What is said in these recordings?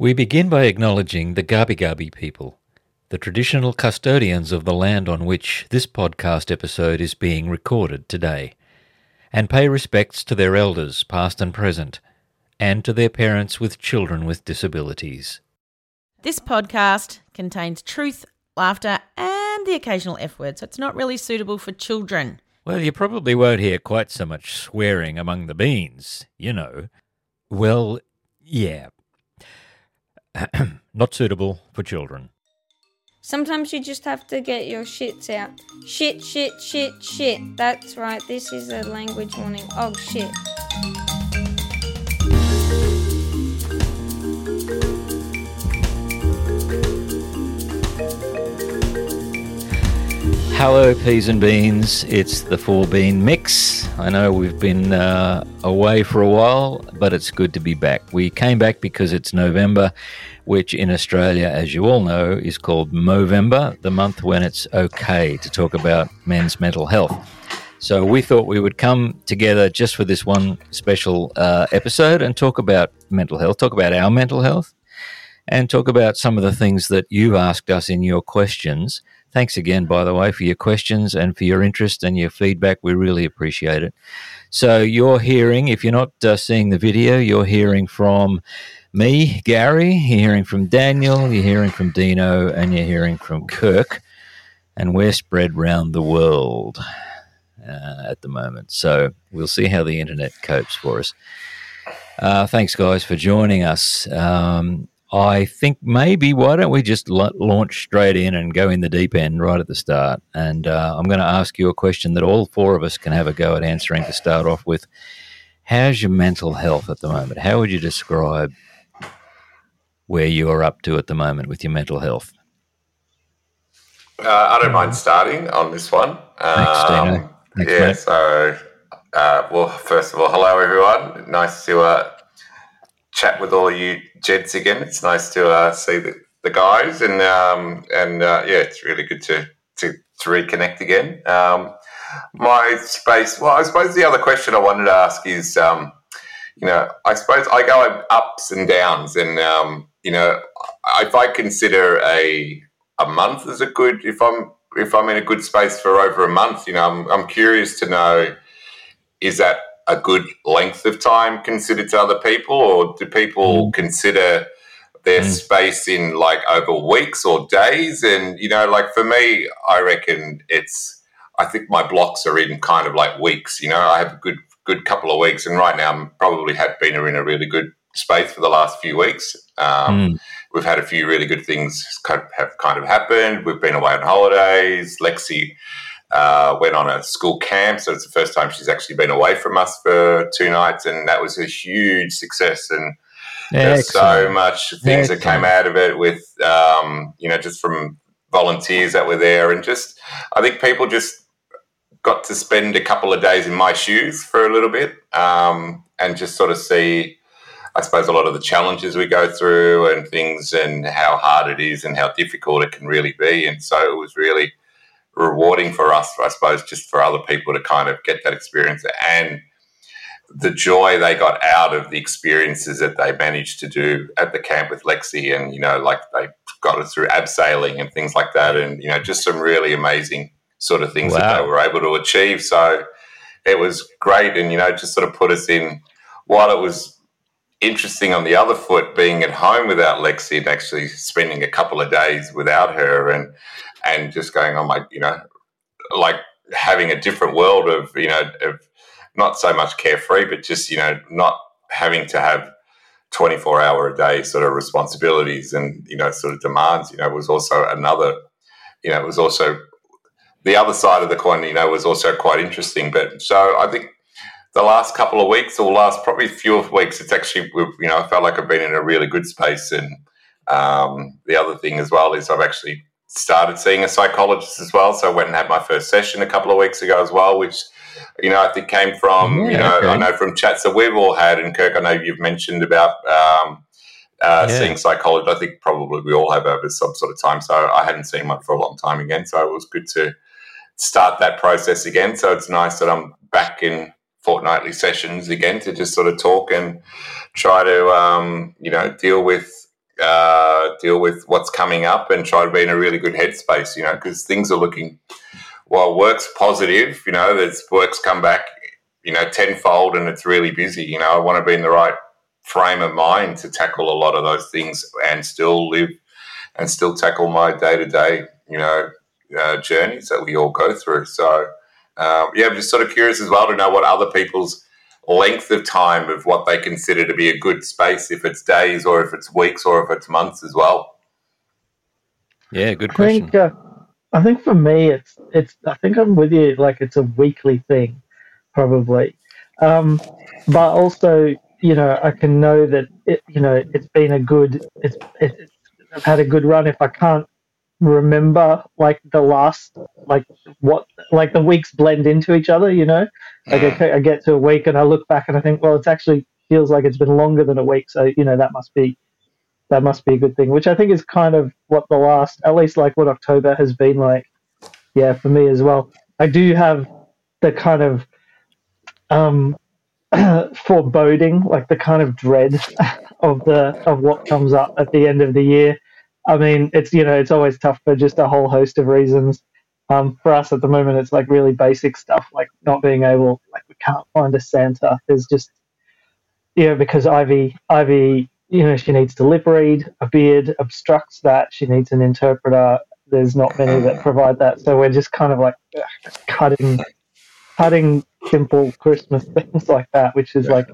We begin by acknowledging the Gabi Gabi people, the traditional custodians of the land on which this podcast episode is being recorded today, and pay respects to their elders, past and present, and to their parents with children with disabilities. This podcast contains truth, laughter, and the occasional F word, so it's not really suitable for children. Well, you probably won't hear quite so much swearing among the beans, you know. Well, yeah. Not suitable for children. Sometimes you just have to get your shits out. Shit, shit, shit, shit. That's right, this is a language warning. Oh, shit. Hello, peas and beans. It's the four bean mix. I know we've been uh, away for a while, but it's good to be back. We came back because it's November, which in Australia, as you all know, is called Movember, the month when it's okay to talk about men's mental health. So we thought we would come together just for this one special uh, episode and talk about mental health, talk about our mental health, and talk about some of the things that you've asked us in your questions Thanks again, by the way, for your questions and for your interest and your feedback. We really appreciate it. So, you're hearing, if you're not uh, seeing the video, you're hearing from me, Gary, you're hearing from Daniel, you're hearing from Dino, and you're hearing from Kirk. And we're spread round the world uh, at the moment. So, we'll see how the internet copes for us. Uh, thanks, guys, for joining us. Um, I think maybe why don't we just launch straight in and go in the deep end right at the start? And uh, I'm going to ask you a question that all four of us can have a go at answering to start off with. How's your mental health at the moment? How would you describe where you're up to at the moment with your mental health? Uh, I don't mind starting on this one. Thanks. Um, Thanks, yeah, mate. so, uh, well, first of all, hello, everyone. Nice to uh, chat with all you gents again. It's nice to uh, see the, the guys, and um, and uh, yeah, it's really good to to, to reconnect again. Um, my space. Well, I suppose the other question I wanted to ask is, um, you know, I suppose I go ups and downs, and um, you know, if I consider a a month as a good, if I'm if I'm in a good space for over a month, you know, I'm I'm curious to know, is that a good length of time considered to other people, or do people mm. consider their mm. space in like over weeks or days? And you know, like for me, I reckon it's. I think my blocks are in kind of like weeks. You know, I have a good good couple of weeks, and right now I'm probably have been in a really good space for the last few weeks. Um, mm. We've had a few really good things kind of have kind of happened. We've been away on holidays. Lexi uh, went on a school camp. So it's the first time she's actually been away from us for two nights, and that was a huge success. And there's so much things Excellent. that came out of it with, um, you know, just from volunteers that were there, and just I think people just got to spend a couple of days in my shoes for a little bit, um, and just sort of see. I suppose a lot of the challenges we go through and things and how hard it is and how difficult it can really be. And so it was really rewarding for us, I suppose, just for other people to kind of get that experience and the joy they got out of the experiences that they managed to do at the camp with Lexi, and you know, like they got it through abseiling and things like that, and you know, just some really amazing sort of things wow. that they were able to achieve. So it was great, and you know, just sort of put us in while it was interesting on the other foot being at home without Lexi and actually spending a couple of days without her and and just going on my you know like having a different world of you know of not so much carefree but just you know not having to have 24 hour a day sort of responsibilities and you know sort of demands you know was also another you know it was also the other side of the coin you know was also quite interesting but so i think the last couple of weeks or last probably few weeks, it's actually, you know, I felt like I've been in a really good space. And um, the other thing as well is I've actually started seeing a psychologist as well. So I went and had my first session a couple of weeks ago as well, which, you know, I think came from, yeah, you know, okay. I know from chats that we've all had. And Kirk, I know you've mentioned about, um, uh, yeah. seeing psychology. I think probably we all have over some sort of time. So I hadn't seen one for a long time again. So it was good to start that process again. So it's nice that I'm back in fortnightly sessions again to just sort of talk and try to um, you know deal with uh, deal with what's coming up and try to be in a really good headspace, you know, because things are looking, while work's positive, you know, there's work's come back, you know, tenfold and it's really busy. You know, I want to be in the right frame of mind to tackle a lot of those things and still live and still tackle my day to day, you know, uh, journeys that we all go through. So, uh, yeah, I'm just sort of curious as well to know what other people's length of time of what they consider to be a good space, if it's days or if it's weeks or if it's months as well. Yeah, good I question. think uh, I think for me it's it's I think I'm with you like it's a weekly thing probably um, but also you know I can know that it, you know it's been a good it's it, I've had a good run if I can't remember like the last like what like the weeks blend into each other you know like I, I get to a week and I look back and I think well it's actually feels like it's been longer than a week so you know that must be that must be a good thing, which I think is kind of what the last, at least like what October has been like. Yeah, for me as well. I do have the kind of um, foreboding, like the kind of dread of the of what comes up at the end of the year. I mean, it's you know it's always tough for just a whole host of reasons. Um, for us at the moment, it's like really basic stuff, like not being able, like we can't find a Santa. There's just you know because Ivy Ivy you know, she needs to lip read. A beard obstructs that. She needs an interpreter. There's not many that provide that. So we're just kind of like cutting, cutting simple Christmas things like that, which is like,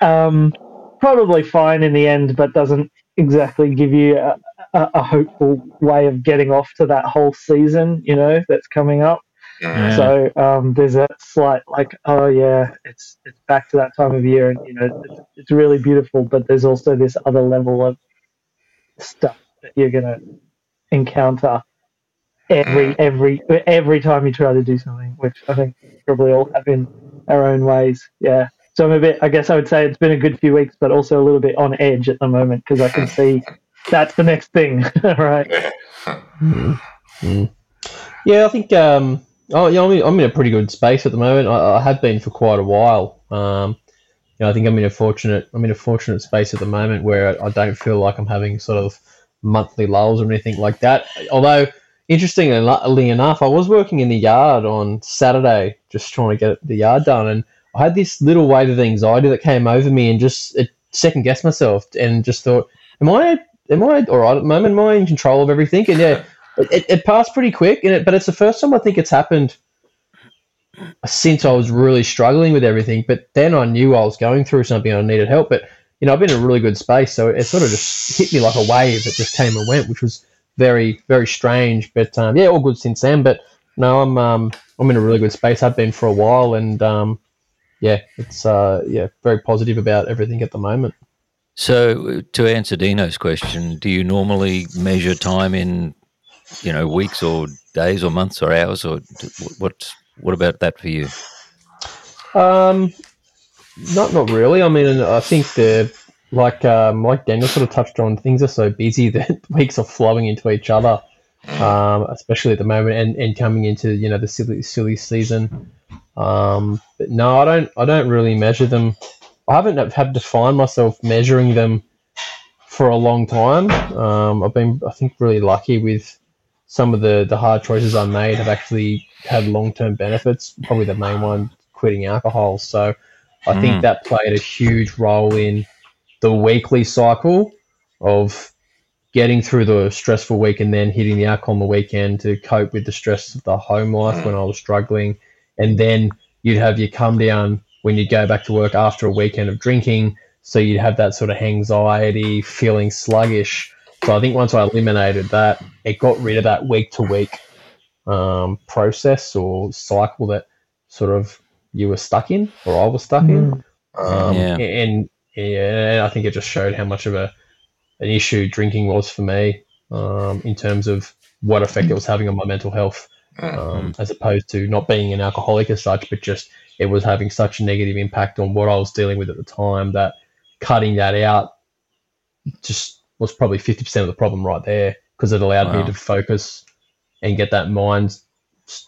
um, probably fine in the end, but doesn't exactly give you a, a, a hopeful way of getting off to that whole season, you know, that's coming up. Yeah. So um, there's a slight like, oh yeah, it's it's back to that time of year, and you know it's, it's really beautiful. But there's also this other level of stuff that you're gonna encounter every every every time you try to do something, which I think probably all have in our own ways. Yeah. So I'm a bit. I guess I would say it's been a good few weeks, but also a little bit on edge at the moment because I can see that's the next thing, right? Yeah, I think. Um, oh, yeah, I'm in, I'm in a pretty good space at the moment. I, I have been for quite a while. Um, you know, I think I'm in a fortunate. I'm in a fortunate space at the moment where I, I don't feel like I'm having sort of monthly lulls or anything like that. Although, interestingly enough, I was working in the yard on Saturday, just trying to get the yard done, and I had this little wave of anxiety that came over me, and just second guessed myself, and just thought, "Am I? Am I all right at the moment? Am I in control of everything?" And yeah, it, it passed pretty quick, and it, but it's the first time I think it's happened since I was really struggling with everything. But then I knew I was going through something and I needed help. But you know, I've been in a really good space, so it sort of just hit me like a wave that just came and went, which was very, very strange. But um, yeah, all good since then. But no, I'm um, I'm in a really good space. I've been for a while, and um, yeah, it's uh, yeah, very positive about everything at the moment. So, to answer Dino's question, do you normally measure time in, you know, weeks or days or months or hours, or what? What about that for you? Um, not not really. I mean, I think the like um, like Daniel sort of touched on, things are so busy that weeks are flowing into each other, um, especially at the moment, and, and coming into you know the silly silly season. Um, but no, I don't I don't really measure them. I haven't had to find myself measuring them for a long time. Um, I've been I think really lucky with some of the the hard choices I made have actually had long term benefits. Probably the main one, quitting alcohol. So I Mm. think that played a huge role in the weekly cycle of getting through the stressful week and then hitting the alcohol on the weekend to cope with the stress of the home life when I was struggling. And then you'd have your come down when you'd go back to work after a weekend of drinking. So you'd have that sort of anxiety, feeling sluggish. So I think once I eliminated that, it got rid of that week to week um, process or cycle that sort of you were stuck in or I was stuck in. Um, Yeah. And, yeah, and I think it just showed how much of a an issue drinking was for me um, in terms of what effect it was having on my mental health, um, as opposed to not being an alcoholic as such, but just it was having such a negative impact on what I was dealing with at the time that cutting that out just was probably 50% of the problem right there because it allowed Wow. me to focus and get that mind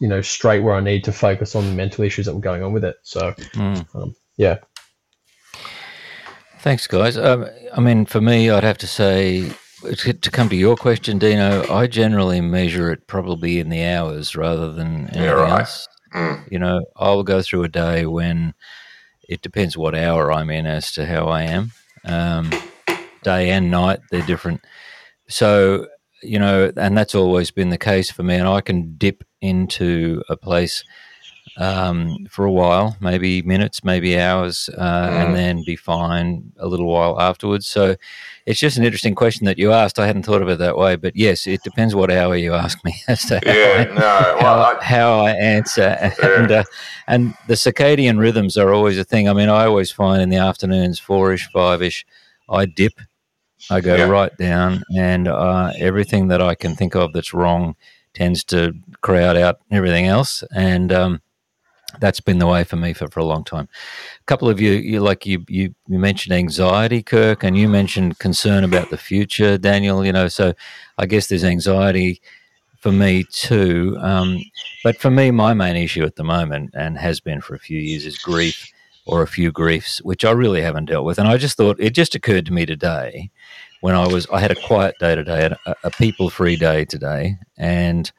you know straight where I need to focus on the mental issues that were going on with it so Mm. um, yeah Thanks, guys. Um, I mean, for me, I'd have to say, to to come to your question, Dino, I generally measure it probably in the hours rather than anything right. else. Mm. You know, I'll go through a day when it depends what hour I'm in as to how I am. Um, day and night, they're different. So, you know, and that's always been the case for me. And I can dip into a place um, for a while, maybe minutes, maybe hours, uh, Mm. and then be fine a little while afterwards. So it's just an interesting question that you asked. I hadn't thought of it that way, but yes, it depends what hour you ask me as to how, Yeah, I, no. how, Well, I, how I answer. And, uh, and the circadian rhythms are always a thing. I mean, I always find in the afternoons, four ish, five ish, I dip. I go Yeah. right down, and uh, everything that I can think of that's wrong tends to crowd out everything else. And um, that's been the way for me for, for a long time. A couple of you, you like you, you, you mentioned anxiety, Kirk, and you mentioned concern about the future, Daniel. You know, so I guess there's anxiety for me too. Um, but for me, my main issue at the moment, and has been for a few years, is grief or a few griefs, which I really haven't dealt with. And I just thought it just occurred to me today when I was I had a quiet day today, a, a people free day today, and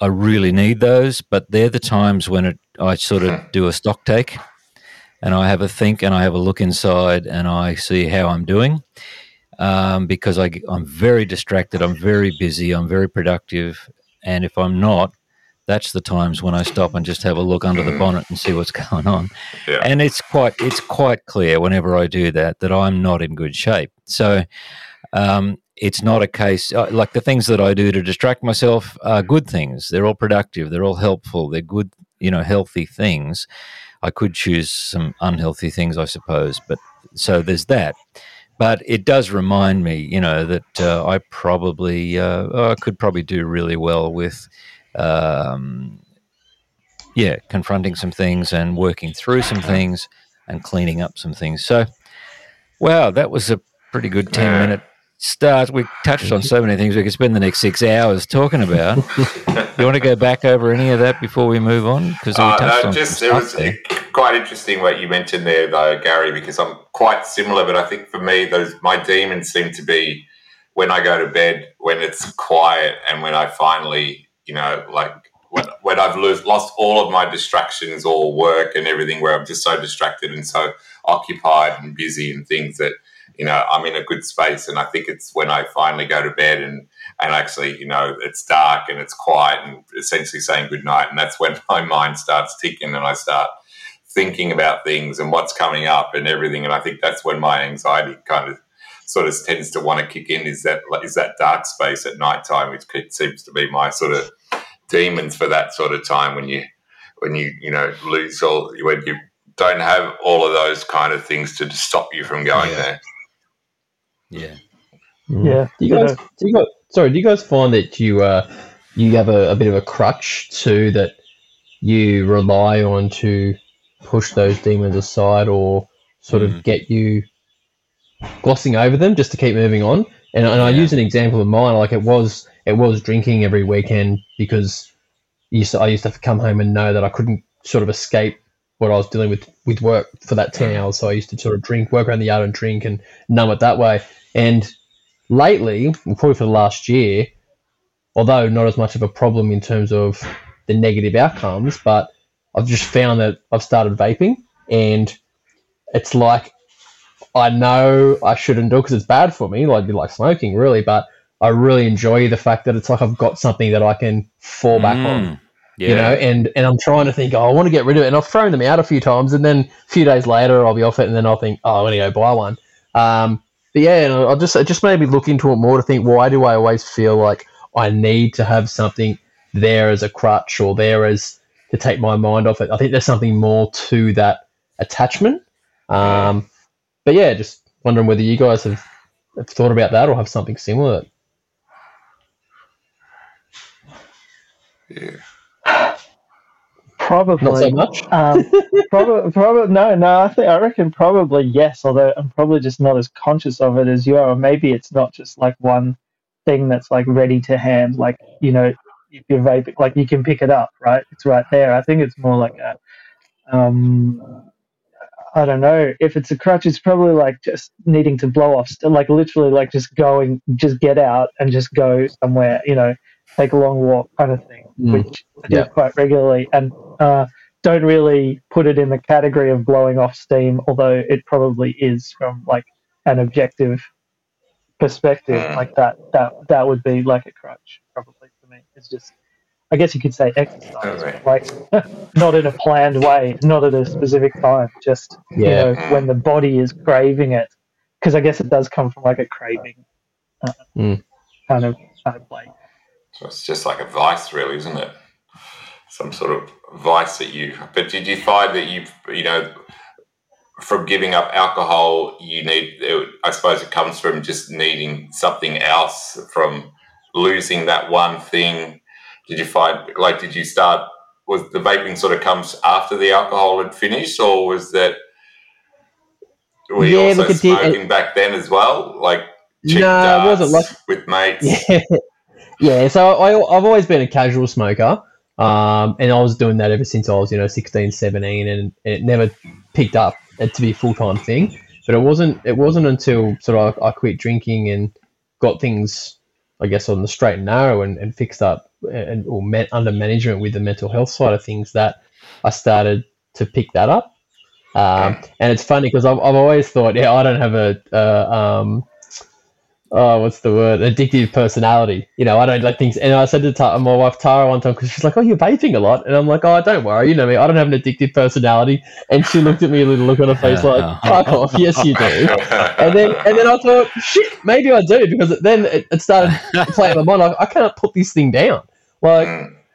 I really need those. But they're the times when it, I sort of do a stock take, and I have a think, and I have a look inside, and I see how I'm doing. Um, because I, I'm very distracted, I'm very busy, I'm very productive, and if I'm not, that's the times when I stop and just have a look under the bonnet and see what's going on. Yeah. And it's quite it's quite clear whenever I do that that I'm not in good shape. So um, it's not a case uh, like the things that I do to distract myself are good things. They're all productive. They're all helpful. They're good, you know, healthy things. I could choose some unhealthy things, I suppose. But so there's that. But it does remind me, you know, that uh, I probably uh, I could probably do really well with um, yeah, confronting some things and working through some things and cleaning up some things. So, wow, that was a pretty good 10 minute start. We touched on so many things we could spend the next six hours talking about. you want to go back over any of that before we move on? Because we Uh, touched no, on just some it was there. quite interesting what you mentioned there, though, Gary, because I'm quite similar. But I think for me, those my demons seem to be when I go to bed, when it's quiet, and when I finally, you know, like when, when I've lose, lost all of my distractions, all work and everything, where I'm just so distracted and so occupied and busy and things that you know I'm in a good space. And I think it's when I finally go to bed and and actually, you know, it's dark and it's quiet and essentially saying good night. And that's when my mind starts ticking and I start thinking about things and what's coming up and everything. And I think that's when my anxiety kind of sort of tends to want to kick in is that is that dark space at night time, which seems to be my sort of demons for that sort of time when you when you you know lose all when you don't have all of those kind of things to stop you from going Yeah. there. Yeah. Yeah. Do you guys? Do you guys? Sorry. Do you guys find that you uh you have a, a bit of a crutch too that you rely on to push those demons aside or sort Mm. of get you glossing over them just to keep moving on? And, and I Yeah. use an example of mine. Like it was it was drinking every weekend because used to, I used to come home and know that I couldn't sort of escape what I was dealing with with work for that ten hours. So I used to sort of drink, work around the yard and drink and numb it that way. And lately, probably for the last year, although not as much of a problem in terms of the negative outcomes, but I've just found that I've started vaping and it's like I know I shouldn't do it because it's bad for me, like like smoking, really. But I really enjoy the fact that it's like I've got something that I can fall back on Mm. Yeah. you know, and and I'm trying to think, oh, I want to get rid of it, and I've thrown them out a few times, and then a few days later, I'll be off it, and then I'll think, oh, I'm gonna go buy one. Um, but yeah, I'll just it just made me look into it more to think, why do I always feel like I need to have something there as a crutch or there as to take my mind off it? I think there's something more to that attachment. Um, but yeah, just wondering whether you guys have, have thought about that or have something similar. Yeah. Probably Not so much. Um, probably, probably no, no. I think I reckon probably yes. Although I'm probably just not as conscious of it as you are. Or maybe it's not just like one thing that's like ready to hand. Like you know, if you're vaping, like you can pick it up, right? It's right there. I think it's more like a. Um, I don't know if it's a crutch. It's probably like just needing to blow off, like literally like just going, just get out and just go somewhere. You know, take a long walk kind of thing, Mm. which I do quite regularly, and uh, don't really put it in the category of blowing off steam, although it probably is from like an objective perspective. Mm. Like that, that that would be like a crutch probably for me. It's just, I guess you could say exercise, Okay. like not in a planned way, not at a specific time, just you know when the body is craving it, because I guess it does come from like a craving uh, Mm. kind of kind of play. So it's just like a vice, really, isn't it? Some sort of vice that you. But did you find that you, you know, from giving up alcohol, you need? It, I suppose it comes from just needing something else, from losing that one thing. Did you find, like, did you start? Was the vaping sort of comes after the alcohol had finished, or was that? Were you Yeah, also look, it did- smoking back then as well, like? cheap No, it wasn't like- with mates. Yeah, yeah. So I, I've always been a casual smoker, um, and I was doing that ever since I was, you know, 16, 17, and it never picked up to be a full time thing. But it wasn't. It wasn't until sort of I quit drinking and got things, I guess, on the straight and narrow and, and fixed up and or met under management with the mental health side of things that I started to pick that up. Um, and it's funny because I've, I've always thought, yeah, I don't have a, uh, um, oh, what's the word? Addictive personality. You know, I don't like things. And I said to Ta- my wife Tara one time because she's like, "Oh, you're vaping a lot," and I'm like, "Oh, don't worry, you know me. I don't have an addictive personality." And she looked at me with a look on her face like, "Fuck off! Yes, you do." And then, and then I thought, shit, maybe I do because then it, it started playing in my mind. Like, I can't put this thing down. Like.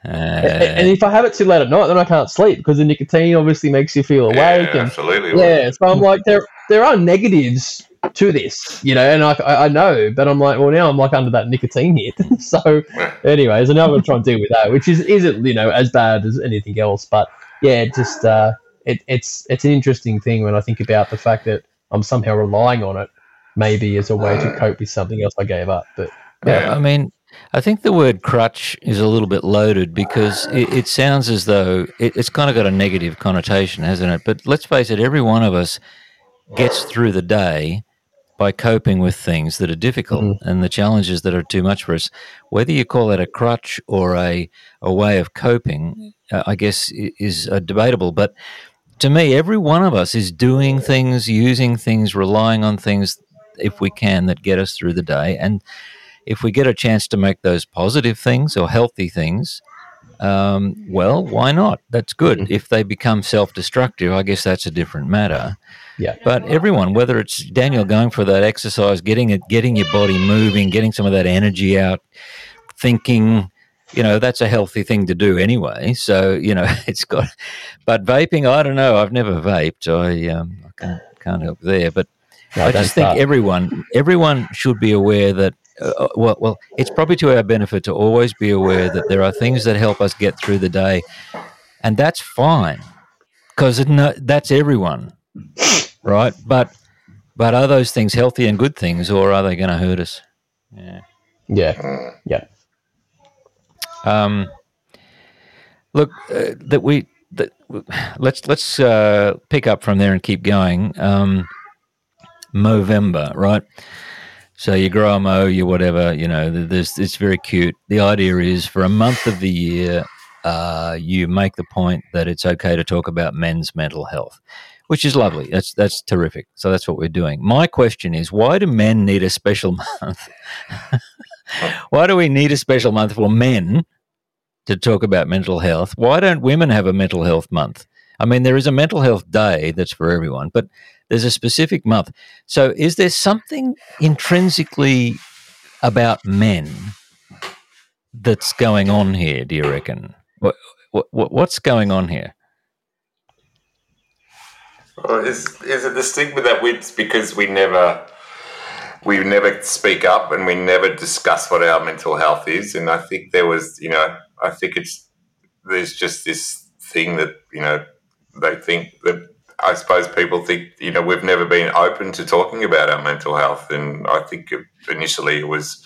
Uh, and if I have it too late at night, then I can't sleep because the nicotine obviously makes you feel awake. Yeah, and absolutely. yeah, so I'm like, there there are negatives to this, you know, and I, I I know, but I'm like, well, now I'm like under that nicotine hit. so, anyways, I know I'm gonna try and deal with that, which is isn't you know as bad as anything else, but yeah, it just uh, it, it's it's an interesting thing when I think about the fact that I'm somehow relying on it, maybe as a way to cope with something else I gave up. But Yeah, I mean, I think the word crutch is a little bit loaded because it, it sounds as though it, it's kind of got a negative connotation, hasn't it? But let's face it, every one of us gets through the day by coping with things that are difficult and the challenges that are too much for us. Whether you call that a crutch or a, a way of coping, uh, I guess is uh, debatable. But to me, every one of us is doing things, using things, relying on things if we can that get us through the day. And if we get a chance to make those positive things or healthy things, um, well, why not? That's good. If they become self destructive, I guess that's a different matter. Yeah. But everyone, whether it's Daniel going for that exercise, getting it, getting your body moving, getting some of that energy out, thinking, you know, that's a healthy thing to do anyway. So you know, it's got. But vaping, I don't know. I've never vaped. I, um, I can't, can't help there. But No, I just think start. everyone everyone should be aware that uh, well well it's probably to our benefit to always be aware that there are things that help us get through the day and that's fine because no, that's everyone right but but are those things healthy and good things or are they going to hurt us yeah yeah, yeah, um, look, uh, that we that let's let's uh, pick up from there and keep going. Um, Movember, right? So you grow a mo, you whatever, you know. There's it's very cute. The idea is for a month of the year, uh, you make the point that it's okay to talk about men's mental health, which is lovely. That's that's terrific. So that's what we're doing. My question is, why do men need a special month? why do we need a special month for men to talk about mental health? Why don't women have a mental health month? I mean, there is a mental health day that's for everyone, but there's a specific month. So, is there something intrinsically about men that's going on here? Do you reckon? What, what what's going on here? Is is it the stigma that we because we never we never speak up and we never discuss what our mental health is? And I think there was, you know, I think it's there's just this thing that you know they think that I suppose people think you know we've never been open to talking about our mental health, and I think initially it was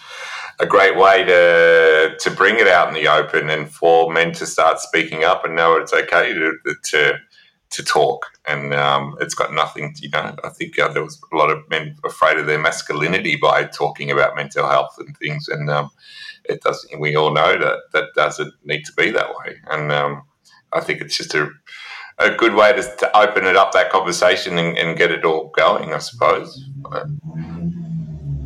a great way to to bring it out in the open and for men to start speaking up and know it's okay to to to talk and um, it's got nothing. You know, I think uh, there was a lot of men afraid of their masculinity by talking about mental health and things, and um, it doesn't. We all know that that doesn't need to be that way, and um, I think it's just a a good way to, to open it up that conversation and, and get it all going. I suppose.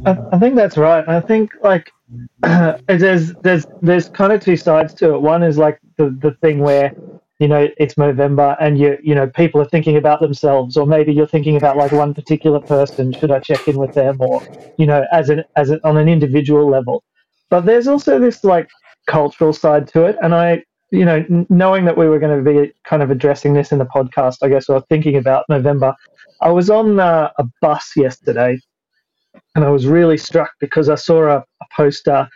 I, I think that's right. I think like there's there's there's kind of two sides to it. One is like the the thing where you know it's November and you you know people are thinking about themselves, or maybe you're thinking about like one particular person. Should I check in with them, or you know as an as an, on an individual level. But there's also this like cultural side to it, and I you know knowing that we were going to be kind of addressing this in the podcast, I guess, or thinking about November. I was on uh, a bus yesterday and I was really struck because I saw a, a poster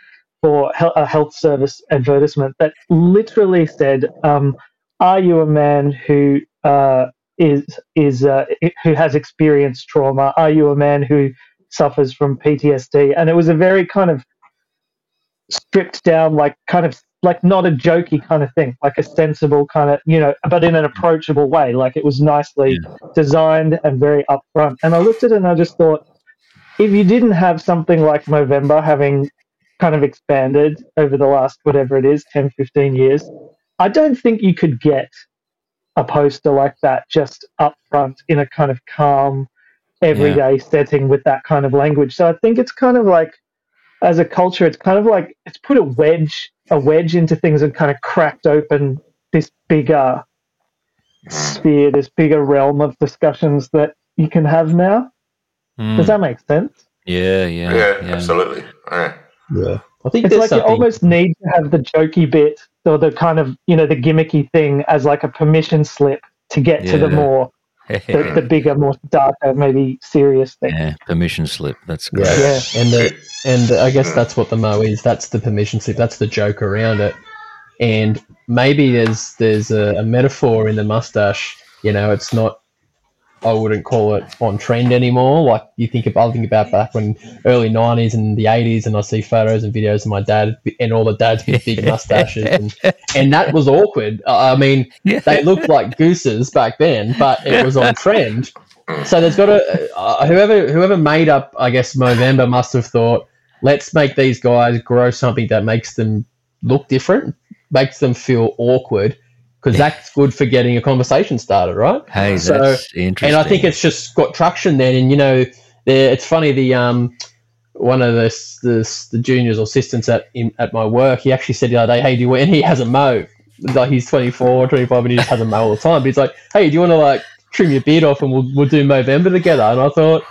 for a health service advertisement that literally said, um, "Are you a man who uh, is is uh, who has experienced trauma? Are you a man who suffers from PTSD?" And it was a very kind of stripped down, like kind of like not a jokey kind of thing, like a sensible kind of you know, but in an approachable way. Like it was nicely yeah. designed and very upfront. And I looked at it and I just thought if you didn't have something like Movember having kind of expanded over the last whatever it is 10 15 years i don't think you could get a poster like that just up front in a kind of calm everyday yeah. setting with that kind of language so i think it's kind of like as a culture it's kind of like it's put a wedge a wedge into things and kind of cracked open this bigger sphere this bigger realm of discussions that you can have now Mm. Does that make sense? Yeah, yeah, yeah, yeah. absolutely. Yeah. yeah. I think it's like something... you almost need to have the jokey bit or the kind of you know the gimmicky thing as like a permission slip to get yeah. to the more the, the, bigger, more darker, maybe serious thing. Yeah, permission slip. That's great. Yeah, yeah. and the, and I guess that's what the mo is. That's the permission slip. That's the joke around it. And maybe there's there's a, a metaphor in the mustache. You know, it's not I wouldn't call it on trend anymore. Like you think about, I think about back when early '90s and the '80s, and I see photos and videos of my dad and all the dads with big mustaches, and, and that was awkward. I mean, they looked like gooses back then, but it was on trend. So there's got to uh, whoever whoever made up, I guess Movember must have thought, let's make these guys grow something that makes them look different, makes them feel awkward because that's good for getting a conversation started, right? Hey, so, that's interesting. And I think it's just got traction then. And you know, it's funny the um one of the, the, the juniors or assistants at in, at my work, he actually said the other day, "Hey, do you?" And he has a mo. Like he's 24, 25, and he just has a mo all the time. But he's like, "Hey, do you want to like trim your beard off and we'll we'll do Movember together?" And I thought.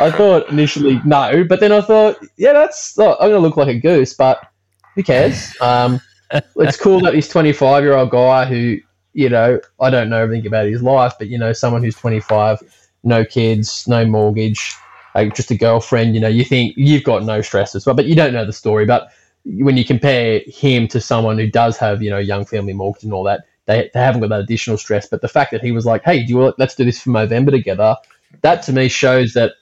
I thought initially no, but then I thought, yeah, that's. Oh, I'm gonna look like a goose, but who cares? Um, it's cool that this 25 year old guy who, you know, I don't know everything about his life, but, you know, someone who's 25, no kids, no mortgage, like just a girlfriend, you know, you think you've got no stress as well, but you don't know the story. But when you compare him to someone who does have, you know, young family mortgage and all that, they, they haven't got that additional stress. But the fact that he was like, hey, do you want, let's do this for November together, that to me shows that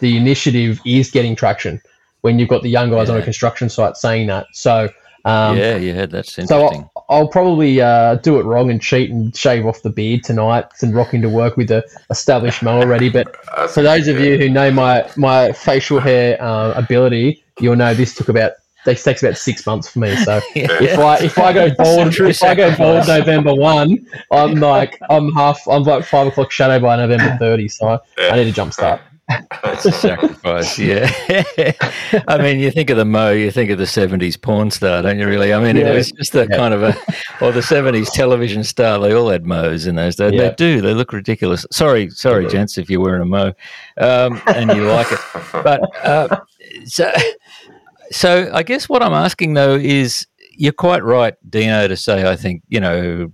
the initiative is getting traction when you've got the young guys yeah. on a construction site saying that. So um, yeah, yeah, that's interesting. So I'll, I'll probably uh, do it wrong and cheat and shave off the beard tonight and rock into work with a established mo already. But for those of you who know my my facial hair uh, ability, you'll know this took about this takes about six months for me. So yeah. if I if I go bald if I go bald November one, I'm like I'm half I'm like five o'clock shadow by November thirty. So I need to jumpstart. That's a sacrifice, yeah. I mean, you think of the Mo, you think of the 70s porn star, don't you really? I mean, yeah. it was just a yeah. kind of a, or the 70s television star, they all had Mo's in those days. Yeah. They do, they look ridiculous. Sorry, sorry, gents, if you're wearing a Mo um, and you like it. But uh, so, so I guess what I'm asking though is you're quite right, Dino, to say, I think, you know,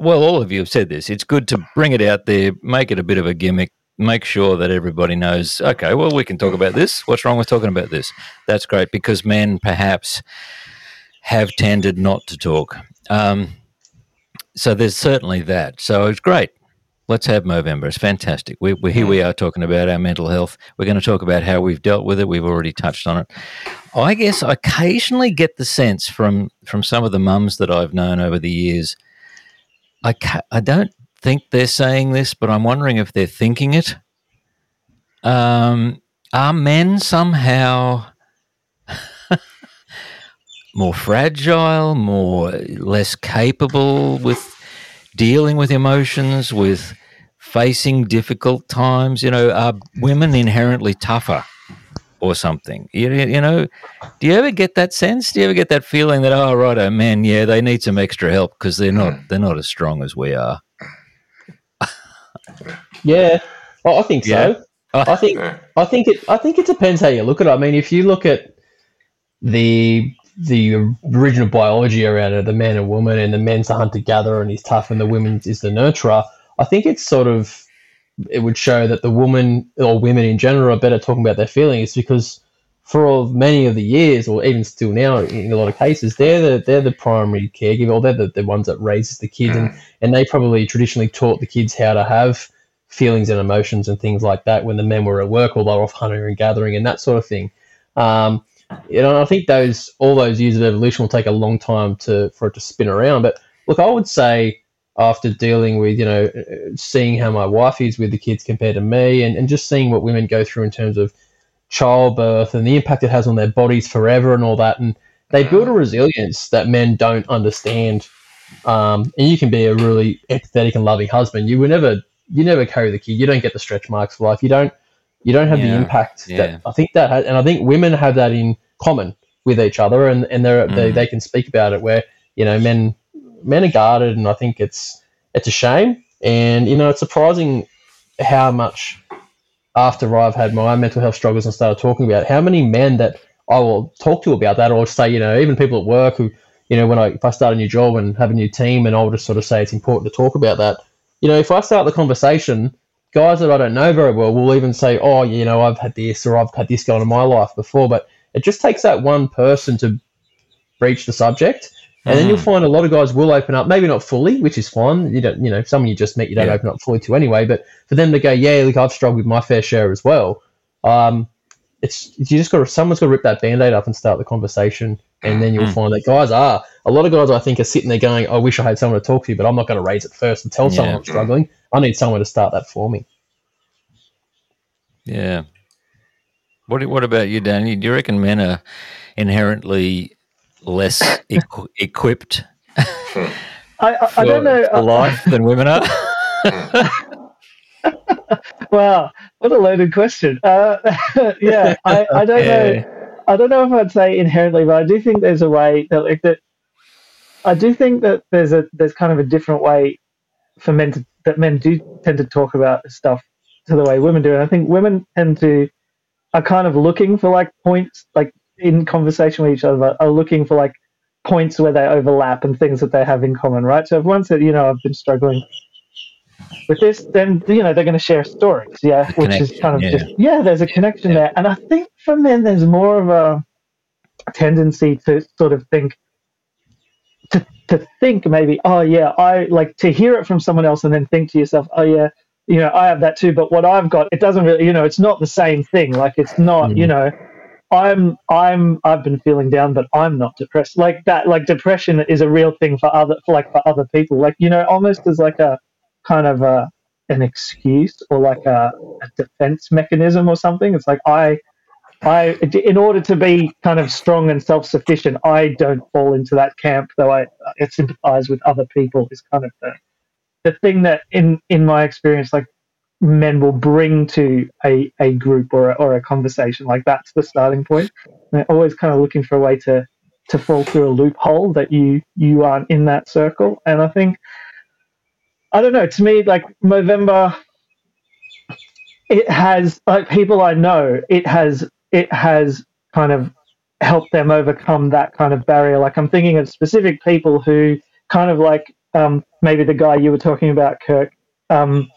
well, all of you have said this. It's good to bring it out there, make it a bit of a gimmick, make sure that everybody knows, okay, well, we can talk about this. What's wrong with talking about this? That's great because men perhaps have tended not to talk. Um, so there's certainly that. So it's great. Let's have Movember. It's fantastic. We, we, here we are talking about our mental health. We're going to talk about how we've dealt with it. We've already touched on it. I guess I occasionally get the sense from from some of the mums that I've known over the years. I ca- I don't think they're saying this, but I'm wondering if they're thinking it. Um, are men somehow more fragile, more less capable with dealing with emotions, with facing difficult times? You know, are women inherently tougher or something? You, you know, do you ever get that sense? Do you ever get that feeling that oh, right, oh, men, yeah, they need some extra help because they're not they're not as strong as we are. Oh, yeah, I I think Yeah. so. I think I think it I think it depends how you look at it. I mean, if you look at the the original biology around it, the man and woman, and the man's the hunter gatherer and he's tough, and the woman is the nurturer. I think it's sort of it would show that the woman or women in general are better talking about their feelings because for many of the years, or even still now, in a lot of cases, they're the they're the primary caregiver, or they're the, the ones that raises the kids, and, and they probably traditionally taught the kids how to have feelings and emotions and things like that when the men were at work or they were off hunting and gathering and that sort of thing. Um, you know, I think those all those years of evolution will take a long time to for it to spin around. But look, I would say after dealing with you know seeing how my wife is with the kids compared to me, and, and just seeing what women go through in terms of childbirth and the impact it has on their bodies forever and all that, and they build a resilience that men don't understand. Um, and you can be a really empathetic and loving husband. You will never you never carry the kid. You don't get the stretch marks for life. You don't you don't have the impact yeah. that I think that has, and I think women have that in common with each other, and and they're, they Mm. they can speak about it. Where you know men men are guarded, and I think it's it's a shame, and you know it's surprising how much after I've had my own mental health struggles and started talking about it, how many men that I will talk to about that, or say you know even people at work who you know when I if I start a new job and have a new team, and I'll just sort of say it's important to talk about that. You know, if I start the conversation, guys that I don't know very well will even say, "Oh, you know, I've had this or I've had this going on in my life before," but it just takes that one person to breach the subject, and then you'll Mm. find a lot of guys will open up. Maybe not fully, which is fine. You don't, you know, someone you just met, you don't Yeah. open up fully to anyway. But for them to go, "Yeah, look, I've struggled with my fair share as well," um, it's you just got to someone's got to rip that band-aid up and start the conversation, and then you'll Mm. find that guys are a lot of guys. I think are sitting there going, "I wish I had someone to talk to, but I'm not going to raise it first and tell someone I'm struggling. I need someone to start that for me." Yeah. What What about you, Danny? Do you reckon men are inherently less equ- equipped I, I, I for, don't know. for life than women are? Wow, what a loaded question. Uh, yeah, I, I don't Yeah. know. I don't know if I'd say inherently, but I do think there's a way that like that. I do think that there's a there's kind of a different way for men to that men do tend to talk about stuff to the way women do, and I think women tend to are kind of looking for like points like in conversation with each other are looking for like points where they overlap and things that they have in common, right? So if one said, you know, I've been struggling with this, then you know they're going to share stories, yeah, which is kind of yeah. just yeah, there's a connection there, and I think for men there's more of a tendency to sort of think to to think maybe, oh yeah, I like to hear it from someone else and then think to yourself, oh yeah, you know, I have that too, but what I've got, it doesn't really, you know, it's not the same thing. Like it's not, mm. you know, I'm I'm I've been feeling down, but I'm not depressed. Like that, like depression is a real thing for other for like for other people. Like you know, almost as like a kind of a an excuse or like a, a defense mechanism or something. It's like I I in order to be kind of strong and self sufficient, I don't fall into that camp. Though I, I sympathize with other people is kind of the the thing that in in my experience, like men will bring to a, a group or a, or a conversation. Like that's the starting point. They're always kind of looking for a way to to fall through a loophole that you you aren't in that circle. And I think I don't know. To me, like Movember, it has like people I know. It has it has kind of helped them overcome that kind of barrier. Like I'm thinking of specific people who kind of like um, maybe the guy you were talking about, Kirk. Um,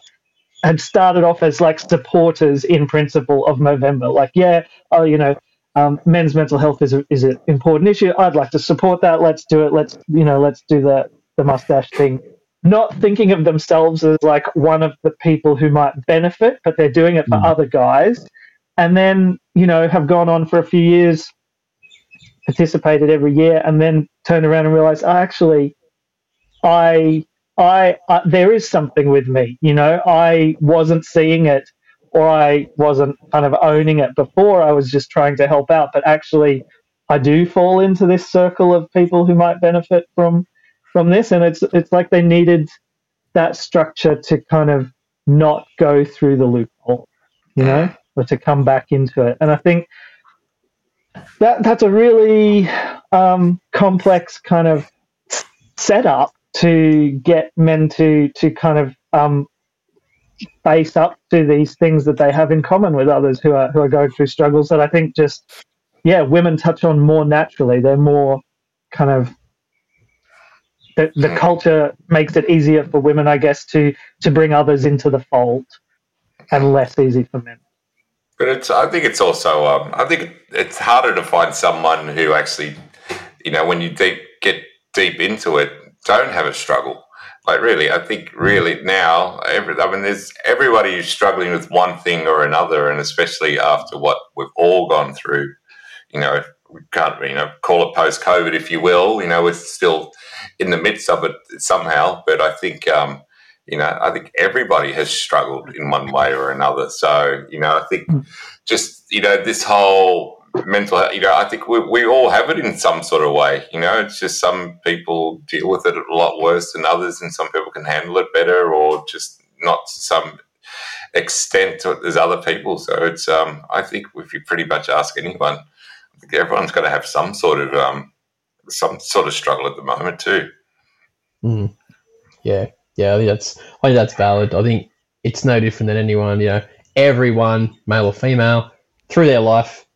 had started off as like supporters in principle of Movember. Like, yeah, oh, you know, um, men's mental health is a, is an important issue. I'd like to support that. Let's do it. Let's you know, let's do the the mustache thing. Not thinking of themselves as like one of the people who might benefit, but they're doing it for Mm. other guys. And then you know have gone on for a few years, participated every year, and then turn around and realize, oh, actually, I I, I there is something with me. You know, I wasn't seeing it or I wasn't kind of owning it before. I was just trying to help out, but actually, I do fall into this circle of people who might benefit from from this, and it's it's like they needed that structure to kind of not go through the loophole, you know, or to come back into it. And I think that that's a really um, complex kind of setup to get men to to kind of um, face up to these things that they have in common with others who are who are going through struggles that I think just yeah women touch on more naturally. They're more kind of the, the Hmm. culture makes it easier for women, I guess, to to bring others into the fold, and less easy for men. But it's. I think it's also. Um, I think it's harder to find someone who actually, you know, when you deep get deep into it, don't have a struggle. Like really, I think really now, every, I mean, there's everybody who's struggling with one thing or another, and especially after what we've all gone through. You know, we can't, you know, call it post COVID, if you will. You know, we're still in the midst of it somehow. But I think. Um, you know, I think everybody has struggled in one way or another. So, you know, I think just, you know, this whole mental health, you know, I think we, we all have it in some sort of way. You know, it's just some people deal with it a lot worse than others, and some people can handle it better or just not to some extent as other people. So it's, um, I think if you pretty much ask anyone, I think everyone's got to have some sort of, um, some sort of struggle at the moment too. Mm. Yeah, yeah, I think that's I think that's valid. I think it's no different than anyone. You know, everyone, male or female, through their life,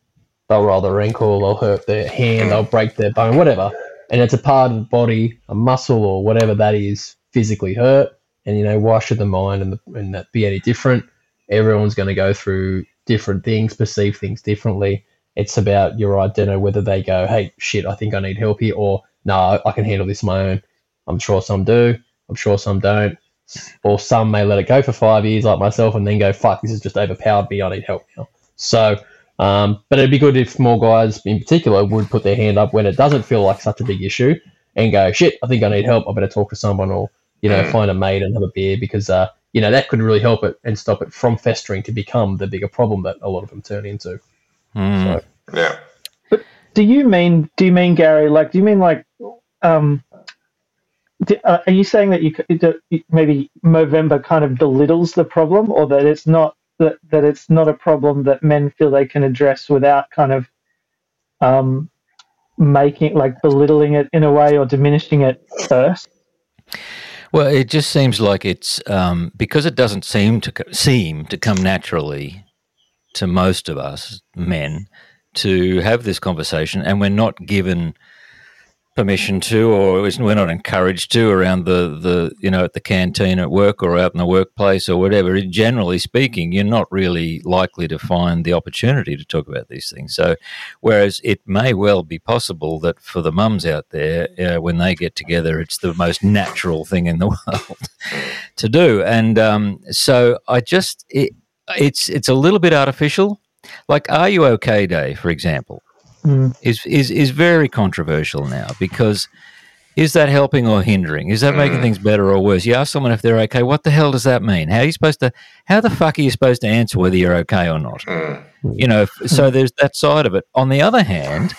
they'll roll their ankle, they'll hurt their hand, they'll break their bone, whatever, and it's a part of the body, a muscle or whatever that is, physically hurt. And you know, why should the mind and, the, and that be any different? Everyone's going to go through different things, perceive things differently. It's about your identity, whether they go, "Hey, shit, I think I need help here," or "No, I can handle this on my own." I'm sure some do. I'm sure some don't. Or some may let it go for five years, like myself, and then go, fuck, this has just overpowered me. I need help now. So, um, but it'd be good if more guys in particular would put their hand up when it doesn't feel like such a big issue and go, shit, I think I need help. I better talk to someone or, you know, Mm. find a mate and have a beer because, uh, you know, that could really help it and stop it from festering to become the bigger problem that a lot of them turn into. Mm. So, Yeah. Do you mean? Do you mean Gary? Like, do you mean like? Um, d- uh, are you saying that you that maybe Movember kind of belittles the problem, or that it's not that that it's not a problem that men feel they can address without kind of um, making like belittling it in a way or diminishing it first? Well, it just seems like it's um, because it doesn't seem to co- seem to come naturally to most of us men to have this conversation, and we're not given permission to, or we're not encouraged to, around the the you know at the canteen at work or out in the workplace or whatever. Generally speaking, you're not really likely to find the opportunity to talk about these things. So, whereas it may well be possible that for the mums out there, uh, when they get together, it's the most natural thing in the world to do. And um, so, I just it, it's it's a little bit artificial. Like, are you okay, Day, for example? Mm. is is is very controversial now because is that helping or hindering? Is that making Mm. things better or worse? You ask someone if they're okay. What the hell does that mean? How are you supposed to? How the fuck are you supposed to answer whether you're okay or not? Mm. You know. So there's that side of it. On the other hand,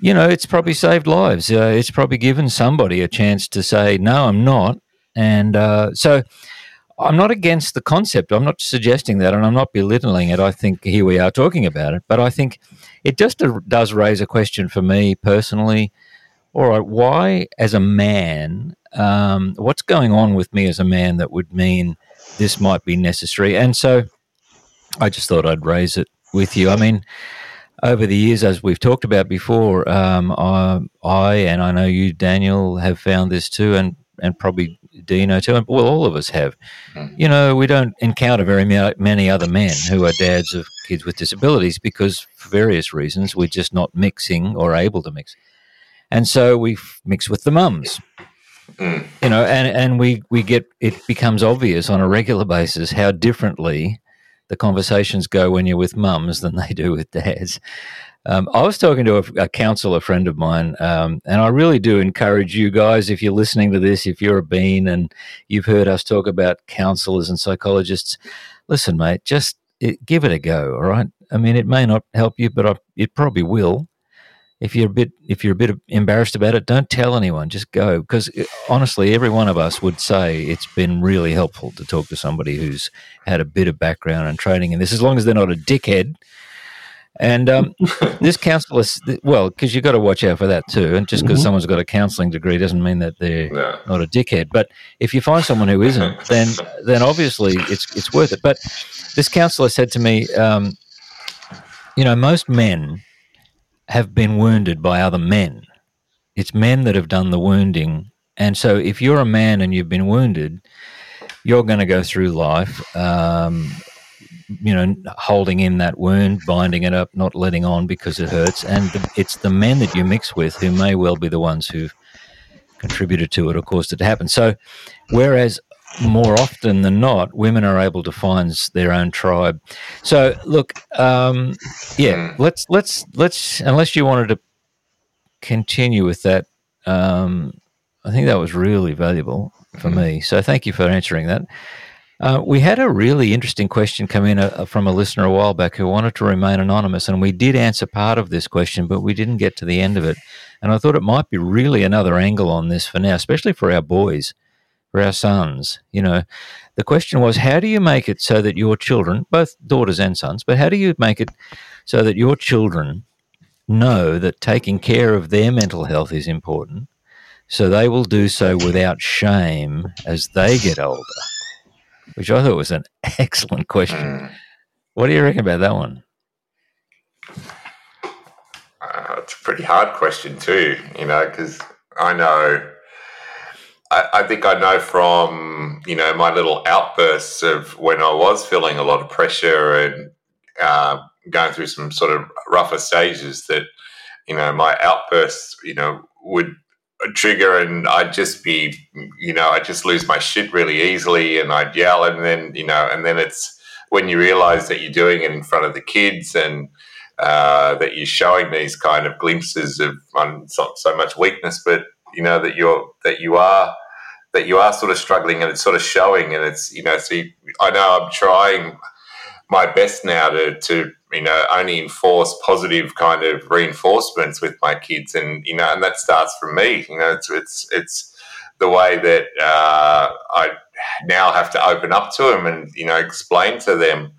you know, it's probably saved lives. Uh, it's probably given somebody a chance to say, "No, I'm not," and uh, so. I'm not against the concept. I'm not suggesting that, and I'm not belittling it. I think here we are talking about it, but I think it just does raise a question for me personally. All right, why, as a man, um, what's going on with me as a man that would mean this might be necessary? And so, I just thought I'd raise it with you. I mean, over the years, as we've talked about before, um, I, I and I know you, Daniel, have found this too, and and probably Dino too, and well, all of us have. You know, we don't encounter very many other men who are dads of kids with disabilities because, for various reasons, we're just not mixing or able to mix, and so we f- mix with the mums. Mm. You know, and and we we get it becomes obvious on a regular basis how differently the conversations go when you're with mums than they do with dads. Um, I was talking to a, a counsellor friend of mine, um, and I really do encourage you guys, if you're listening to this, if you're a bean and you've heard us talk about counsellors and psychologists, listen, mate, just it, give it a go. All right. I mean, it may not help you, but I, it probably will. If you're a bit if you're a bit embarrassed about it, don't tell anyone. Just go because uh, honestly, every one of us would say it's been really helpful to talk to somebody who's had a bit of background and training in this, as long as they're not a dickhead and um, this counsellor, well, because you've got to watch out for that too. And just because mm-hmm. someone's got a counselling degree doesn't mean that they're no. not a dickhead. But if you find someone who isn't, then then obviously it's it's worth it. But this counsellor said to me, um, you know, most men have been wounded by other men. It's men that have done the wounding. And so if you're a man and you've been wounded, you're going to go through life um, you know, holding in that wound, binding it up, not letting on because it hurts. And the, it's the men that you mix with who may well be the ones who've contributed to it or caused it to happen. So, whereas more often than not, women are able to find their own tribe. So, look, um, yeah, let's let's let's unless you wanted to continue with that. Um, I think that was really valuable for me. So, thank you for answering that. Uh, we had a really interesting question come in uh, from a listener a while back who wanted to remain anonymous, and we did answer part of this question, but we didn't get to the end of it. And I thought it might be really another angle on this for now, especially for our boys, for our sons. You know, the question was, how do you make it so that your children, both daughters and sons, but how do you make it so that your children know that taking care of their mental health is important, so they will do so without shame as they get older? Which I thought was an excellent question. Mm. What do you reckon about that one? Uh, it's a pretty hard question too, you know, because I know, I, I, think I know from you know my little outbursts of when I was feeling a lot of pressure and uh, going through some sort of rougher stages that you know my outbursts, you know, would trigger and I'd just be, you know, I'd just lose my shit really easily and I'd yell and then, you know, and then it's when you realize that you're doing it in front of the kids and uh, that you're showing these kind of glimpses of um, not so much weakness, but you know that you're that you are that you are sort of struggling and it's sort of showing and it's you know so I know I'm trying my best now to to you know only enforce positive kind of reinforcements with my kids. And you know and that starts from me you know it's it's it's the way that uh, I now have to open up to them and you know explain to them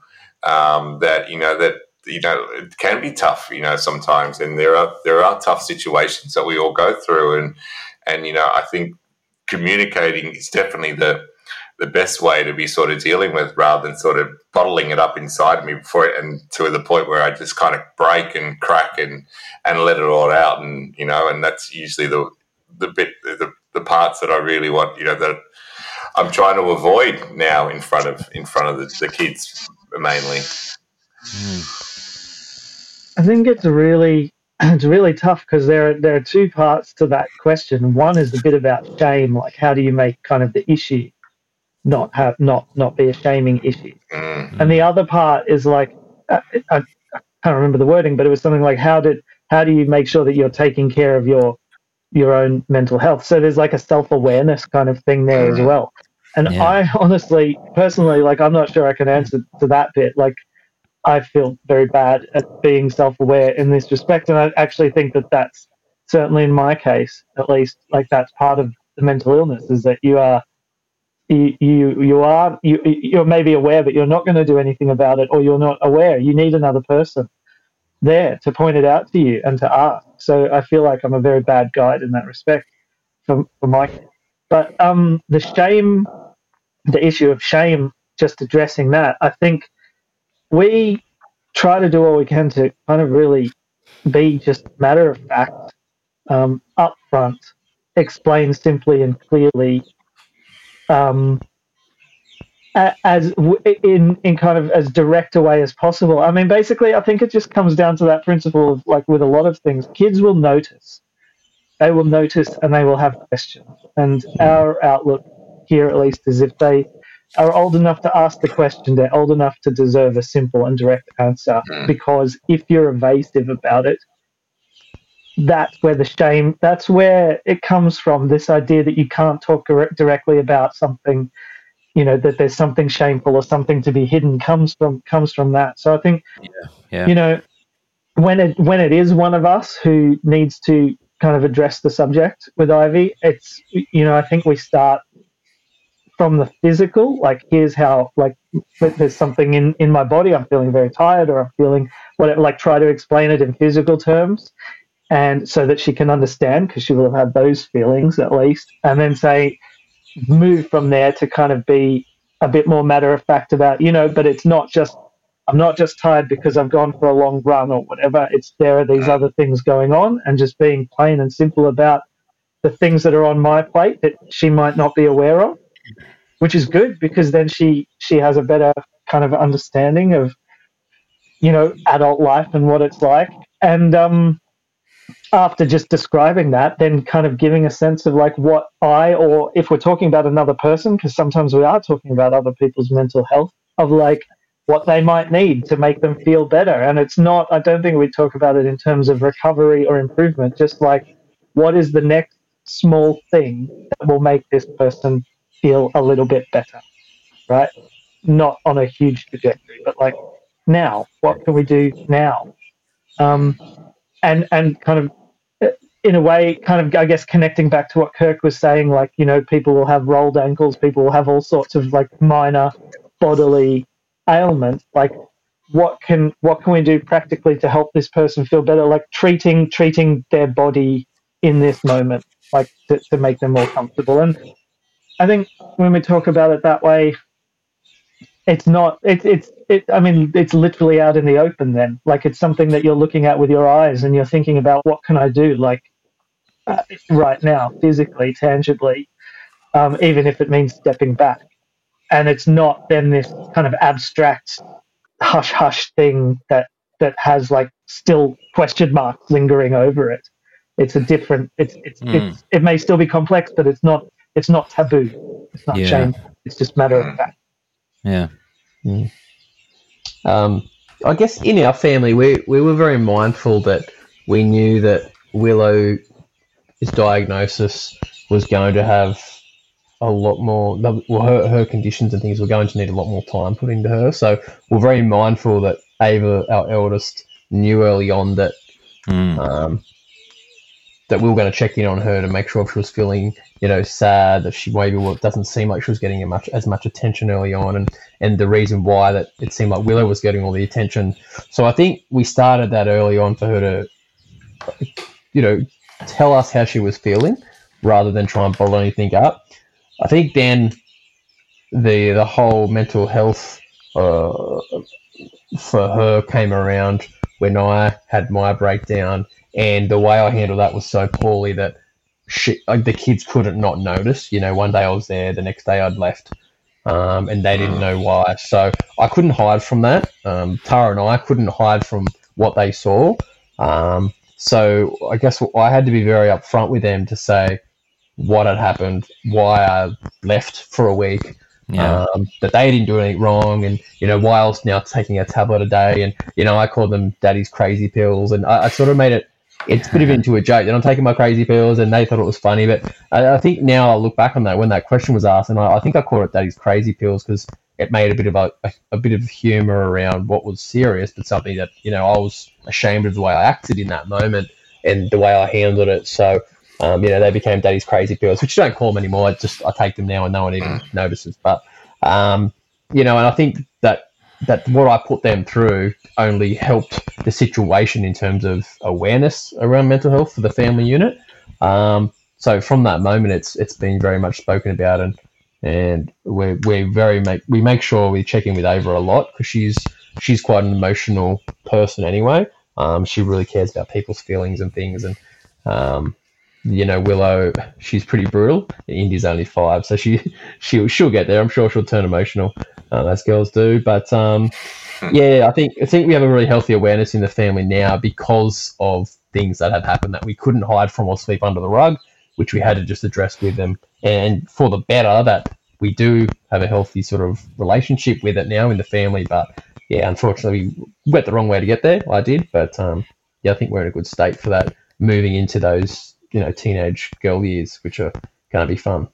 um, that you know that you know it can be tough you know sometimes. And there are there are tough situations that we all go through. And and you know I think communicating is definitely the the best way to be sort of dealing with rather than sort of bottling it up inside me before it and to the point where I just kind of break and crack and and let it all out and you know and that's usually the the bit the, the parts that I really want you know that I'm trying to avoid now in front of in front of the, the kids mainly. I think it's really it's really tough because there are there are two parts to that question. One is a bit about shame, like how do you make kind of the issue not have not not be a shaming issue. Mm-hmm. And the other part is like uh, I, I can't remember the wording, but it was something like how did how do you make sure that you're taking care of your your own mental health? So there's like a self awareness kind of thing there as mm-hmm. well. And yeah. I honestly, personally, like I'm not sure I can answer to that bit. Like I feel very bad at being self aware in this respect, and I actually think that that's certainly in my case, at least, like that's part of the mental illness is that you are you you, you are you you're maybe aware but you're not going to do anything about it or you're not aware. You need another person there to point it out to you and to ask. So i feel like i'm a very bad guide in that respect for, for my but um the shame the issue of shame just addressing that i think we try to do all we can to kind of really be just matter of fact um, upfront explain simply and clearly um, as in in kind of as direct a way as possible. I mean, basically, I think it just comes down to that principle of like with a lot of things, kids will notice. They will notice and they will have questions. And our outlook here, at least, is if they are old enough to ask the question. They're old enough to deserve a simple and direct answer. Mm. Because if you're evasive about it, that's where the shame. That's where it comes from. This idea that you can't talk directly about something. You know that there's something shameful or something to be hidden comes from comes from that. So I think yeah. you know when it when it is one of us who needs to kind of address the subject with Ivy, it's you know I think we start from the physical. Like here's how like there's something in in my body. I'm feeling very tired, or I'm feeling whatever. Like try to explain it in physical terms, and so that she can understand because she will have had those feelings at least, and then say move from there to kind of be a bit more matter of fact about you know. But it's not just I'm not just tired because I've gone for a long run or whatever. It's there are these other things going on, and just being plain and simple about the things that are on my plate that she might not be aware of, which is good because then she she has a better kind of understanding of you know adult life and what it's like. And um, after just describing that, then kind of giving a sense of like what I or if we're talking about another person, because sometimes we are talking about other people's mental health, of like what they might need to make them feel better. And it's not, I don't think we talk about it in terms of recovery or improvement, just like what is the next small thing that will make this person feel a little bit better, right? Not on a huge trajectory, but like now, what can we do now? Um, and, and kind of in a way, kind of, I guess, connecting back to what Kirk was saying, like, you know, people will have rolled ankles, people will have all sorts of like minor bodily ailments. like what can what can we do practically to help this person feel better? Like treating treating their body in this moment like to, to make them more comfortable. And i think when we talk about it that way it's not it, it's it i mean it's literally out in the open then. Like it's something that you're looking at with your eyes and you're thinking about what can i do? Like uh, right now physically tangibly um, even if it means stepping back and it's not then this kind of abstract hush hush thing that that has like still question marks lingering over it it's a different it's it's, Mm. it's it may still be complex but it's not it's not taboo it's not Yeah. shame it's just matter of fact Yeah. Um, I guess in our family, we, we were very mindful that we knew that Willow's diagnosis was going to have a lot more, well, her, her conditions and things were going to need a lot more time put into her. So we're very mindful that Ava, our eldest, knew early on that Mm. um, that we were going to check in on her to make sure if she was feeling, you know, sad that she maybe doesn't seem like she was getting as much as much attention early on, and and the reason why that it seemed like Willow was getting all the attention. So I think we started that early on for her to, you know, tell us how she was feeling rather than try and bottle anything up. I think then the the whole mental health uh, for her came around when I had my breakdown, and the way I handled that was so poorly that she, like, the kids couldn't not notice. You know, one day I was there, the next day I'd left, um, and they didn't know why. So I couldn't hide from that. Um, Tara and I couldn't hide from what they saw. Um, so I guess I had to be very upfront with them to say what had happened, why I left for a week, Yeah. um, that they didn't do anything wrong, and you know why I was now taking a tablet a day, and you know I called them daddy's crazy pills, and I, I sort of made it it's a bit of into a joke that I'm taking my crazy pills, and they thought it was funny, but I, I think now I look back on that when that question was asked, and I, I think I called it daddy's crazy pills because it made a bit of a, a, a bit of humor around what was serious, but something that you know I was ashamed of the way I acted in that moment and the way I handled it, so. Um, you know, they became daddy's crazy pills, which I don't call them anymore. I just I take them now and no one even notices. But um, you know, and I think that that what I put them through only helped the situation in terms of awareness around mental health for the family unit. Um, so from that moment, it's it's been very much spoken about, and and we're we're very make we make sure we check in with Ava a lot because she's she's quite an emotional person anyway. Um, she really cares about people's feelings and things, and um, you know Willow, she's pretty brutal. Indy's only five, so she she she'll get there. I'm sure she'll turn emotional, uh, as girls do. But um, yeah, I think I think we have a really healthy awareness in the family now because of things that have happened that we couldn't hide from or sweep under the rug, which we had to just address with them, and for the better that we do have a healthy sort of relationship with it now in the family. But yeah, unfortunately, we went the wrong way to get there. I did, but um, yeah, I think we're in a good state for that. Moving into those you know teenage girl years, which are going to be fun.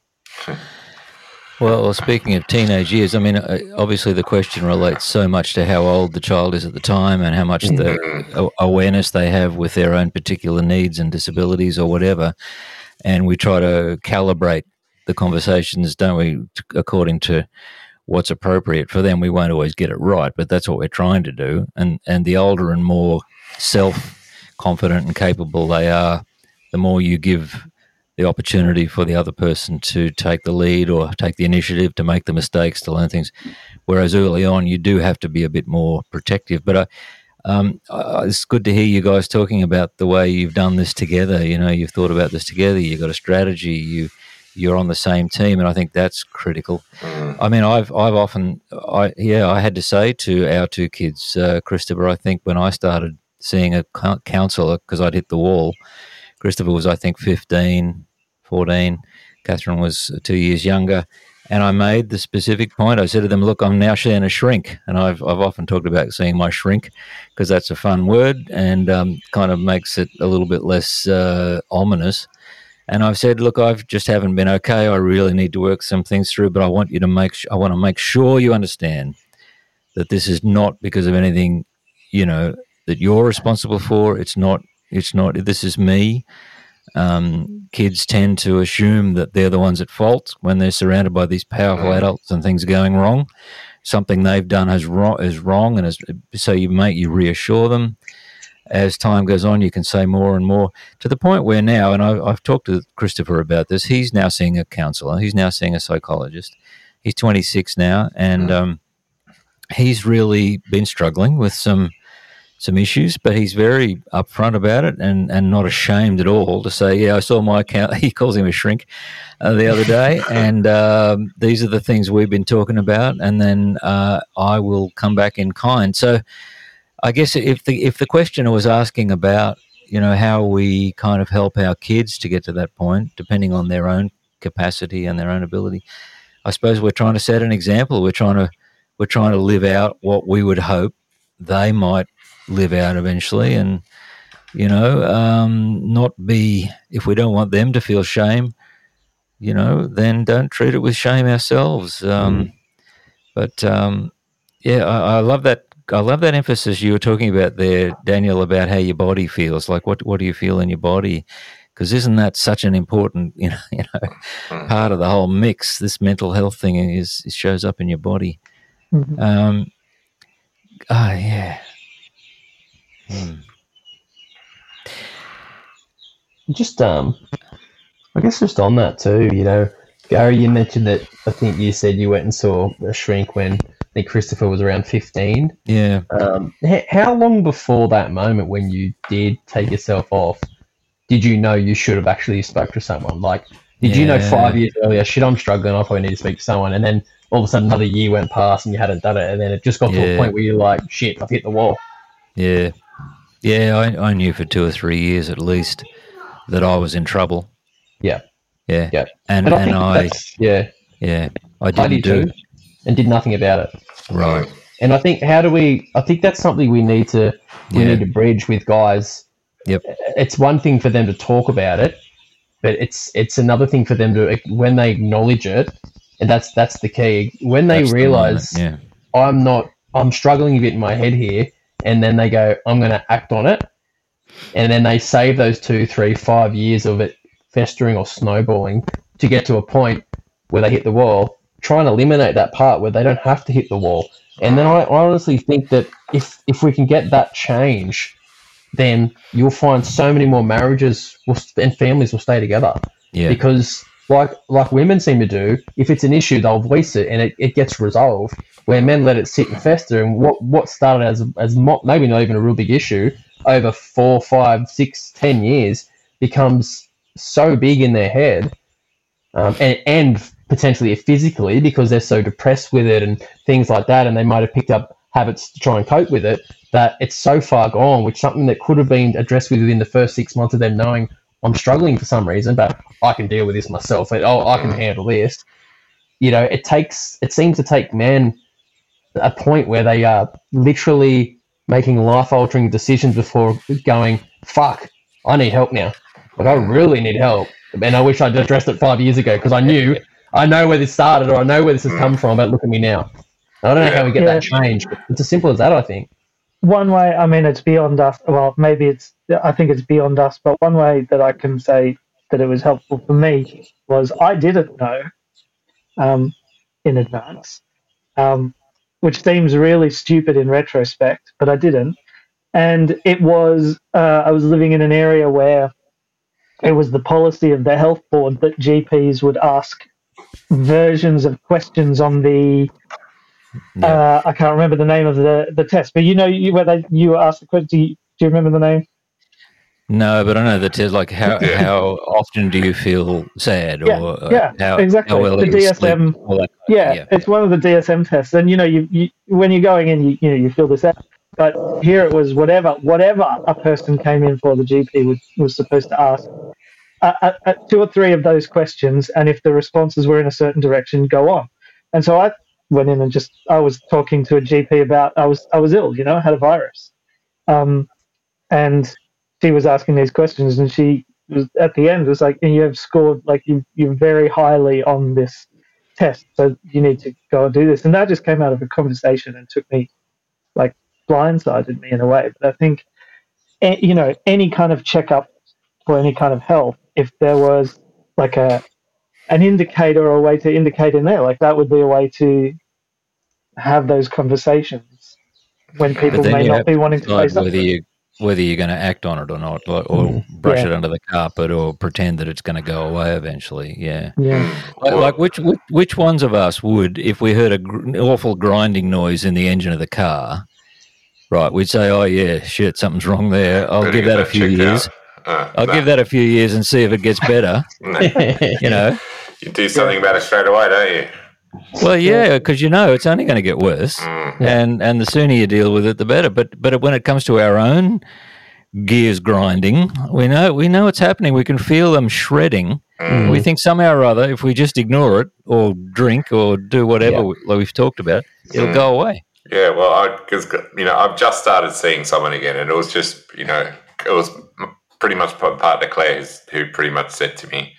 Well, speaking of teenage years, I mean, uh, obviously the question relates so much to how old the child is at the time and how much the awareness they have with their own particular needs and disabilities or whatever. And we try to calibrate the conversations, don't we, according to what's appropriate for them. We won't always get it right, but that's what we're trying to do. And and the older and more self confident and capable they are, the more you give the opportunity for the other person to take the lead or take the initiative to make the mistakes to learn things. Whereas early on, you do have to be a bit more protective. But I, um, uh, it's good to hear you guys talking about the way you've done this together. You know, you've thought about this together. You've got a strategy. You you're on the same team, and I think that's critical. I mean, I've I've often, I yeah, I had to say to our two kids, uh, Christopher. I think when I started seeing a counsellor because I'd hit the wall. Christopher was, I think, 15, 14. Catherine was two years younger. And I made the specific point. I said to them, "Look, I'm now seeing a shrink," and I've I've often talked about seeing my shrink because that's a fun word and um, kind of makes it a little bit less uh, ominous. And I've said, "Look, I've just haven't been okay. I really need to work some things through, but I want you to make I want to make sure you understand that this is not because of anything, you know, that you're responsible for. It's not. It's not. This is me." Um, kids tend to assume that they're the ones at fault when they're surrounded by these powerful adults and things going wrong. Something they've done is wrong, is wrong, and is, so you make you reassure them. As time goes on, you can say more and more to the point where now, and I, I've talked to Christopher about this. He's now seeing a counselor. He's now seeing a psychologist. He's 26 now, and um, he's really been struggling with some some issues, but he's very upfront about it and, and not ashamed at all to say, yeah, I saw my account. He calls him a shrink uh, the other day, and um, these are the things we've been talking about, and then uh, I will come back in kind. So, I guess if the if the questioner was asking about you know how we kind of help our kids to get to that point, depending on their own capacity and their own ability, I suppose we're trying to set an example. We're trying to we're trying to live out what we would hope they might live out eventually and you know um, not be if we don't want them to feel shame you know then don't treat it with shame ourselves um, mm. but um, yeah I, I, love that i love that emphasis you were talking about there daniel about how your body feels like what, what do you feel in your body because isn't that such an important you know, you know mm. part of the whole mix this mental health thing is it shows up in your body mm-hmm. um, oh yeah Hmm. Just um, I guess just on that too, you know, Gary, you mentioned that I think you said you went and saw a shrink when I think Christopher was around fifteen. Yeah. Um, how long before that moment when you did take yourself off, did you know you should have actually spoke to someone? Like, did yeah. you know five years earlier, shit, I'm struggling, I probably need to speak to someone, and then all of a sudden another year went past and you hadn't done it, and then it just got yeah. to a point where you're like, shit, I've hit the wall. Yeah. Yeah, I, I knew for two or three years at least that I was in trouble. Yeah. Yeah. Yeah. And, and, and I, yeah. Yeah. I didn't I did do too, and did nothing about it. Right. And I think how do we I think that's something we need to we yeah. need to bridge with guys. Yep. It's one thing for them to talk about it, but it's it's another thing for them to when they acknowledge it, and that's that's the key. When they that's realize the yeah. I'm not I'm struggling a bit in my head here, and then they go, I'm going to act on it. And then they save those two, three, five years of it festering or snowballing to get to a point where they hit the wall, try and eliminate that part where they don't have to hit the wall. And then I honestly think that if if we can get that change, then you'll find so many more marriages will, and families will stay together. Yeah. Because like like women seem to do, if it's an issue, they'll voice it and it, it gets resolved where men let it sit and fester. And what, what started as, as mo- maybe not even a real big issue over four, five, six, ten years becomes so big in their head um, and, and potentially physically because they're so depressed with it and things like that. And they might have picked up habits to try and cope with it that it's so far gone, which something that could have been addressed within the first six months of them knowing I'm struggling for some reason, but I can deal with this myself. Oh, I can handle this you know, it takes it seems to take men a point where they are literally making life altering decisions before going, fuck, I need help now. Like I really need help. And I wish I'd addressed it five years ago because I knew I know where this started or I know where this has come from, but look at me now. I don't know how we get that change. But it's as simple as that, I think. one way i mean it's beyond us well maybe it's i think it's beyond us but one way that i can say that it was helpful for me was i didn't know um, in advance um, which seems really stupid in retrospect but i didn't and it was uh, i was living in an area where it was the policy of the health board that gps would ask versions of questions on the uh, I can't remember the name of the, the test, but you know you, where they you asked the question. Do you, do you remember the name? No, but I know that it's like how how often do you feel sad Yeah, or uh, yeah, how, exactly. how well The DSM kind of- Yeah, it's one of the DSM tests, and you know you, you when you're going in, you, you know you fill this out. But here it was whatever whatever a person came in for, the GP was was supposed to ask uh, uh, uh, two or three of those questions, and if the responses were in a certain direction, go on. And so I went in and just I was talking to a GP about I was I was ill, you know, I had a virus, um, and she was asking these questions, and she was at the end was like, and you have scored like you you're very highly on this test, so you need to go and do this. And that just came out of a conversation and took me like blindsided me in a way. But I think you know any kind of checkup for any kind of health, if there was like a an indicator or a way to indicate in there, like that would be a way to have those conversations when people may not be wanting to decide face up. whether you whether you're going to act on it or not, like, or Mm. brush Yeah. it under the carpet, or pretend that it's going to go away eventually. Yeah, Yeah. like, like which, which which ones of us would, if we heard a gr- awful grinding noise in the engine of the car, right? We'd say, "Oh yeah, shit, something's wrong there. I'll Better give get that a few years. out. Uh, I'll no, give that a few years and see if it gets better." you know. You do something about it straight away, don't you? Well, yeah, because you know it's only going to get worse, Mm. and and the sooner you deal with it, the better. But but when it comes to our own gears grinding, we know we know it's happening. We can feel them shredding. Mm. We think somehow or other, if we just ignore it or drink or do whatever Yeah. we- like we've talked about, it'll Mm. go away. Yeah, well, I because you know I've just started seeing someone again, and it was just you know it was m- pretty much partner Claire who pretty much said to me,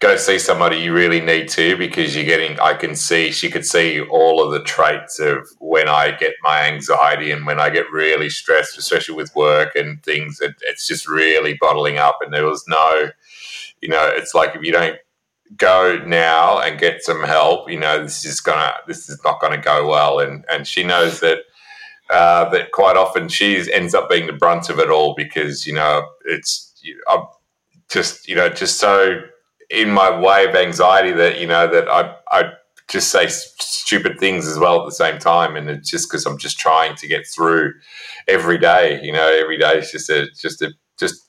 "Go see somebody you really need to because you're getting." I can see she could see all of the traits of when I get my anxiety and when I get really stressed, especially with work and things. It, it's just really bottling up, and there was no, you know, it's like if you don't go now and get some help. You know, this is gonna, this is not gonna go well, and and she knows that uh, that quite often she ends up being the brunt of it all because you know it's I'm just you know just so in my way of anxiety that you know that I I just say stupid things as well at the same time, and it's just because I'm just trying to get through every day. You know, every day is just a just a just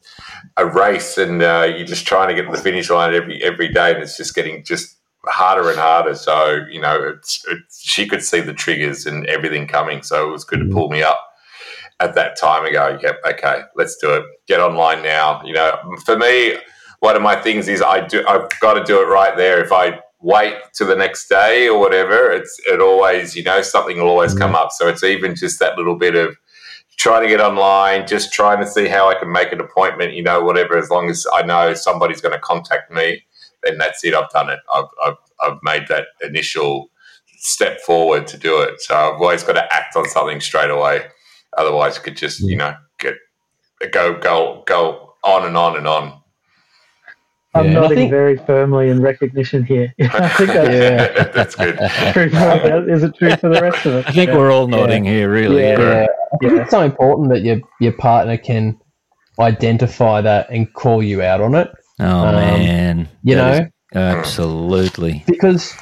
a race, and uh, you're just trying to get to the finish line every every day, and it's just getting just harder and harder. So you know, she could see the triggers and everything coming, so it was good to mm. pull me up at that time and go, yep, okay, let's do it. Get online now. You know, for me, one of my things is I do I've got to do it right there. If I wait to the next day or whatever, it's it always you know something will always come mm. up. So it's even just that little bit of trying to get online, just trying to see how I can make an appointment, you know, whatever. As long as I know somebody's going to contact me, then that's it. I've done it. I've, I've, I've made that initial step forward to do it. So I've always got to act on something straight away. Otherwise, it could just, you know, get go go go on and on and on. I'm Yeah, nodding think- very firmly in recognition here. I think that's Yeah. that's good. true. For, is it true for the rest of us? I think we're all nodding here, really. Yeah. yeah. Yeah, I think Yeah. it's so important that your your partner can identify that and call you out on it. Oh Um, man, You That know, absolutely. because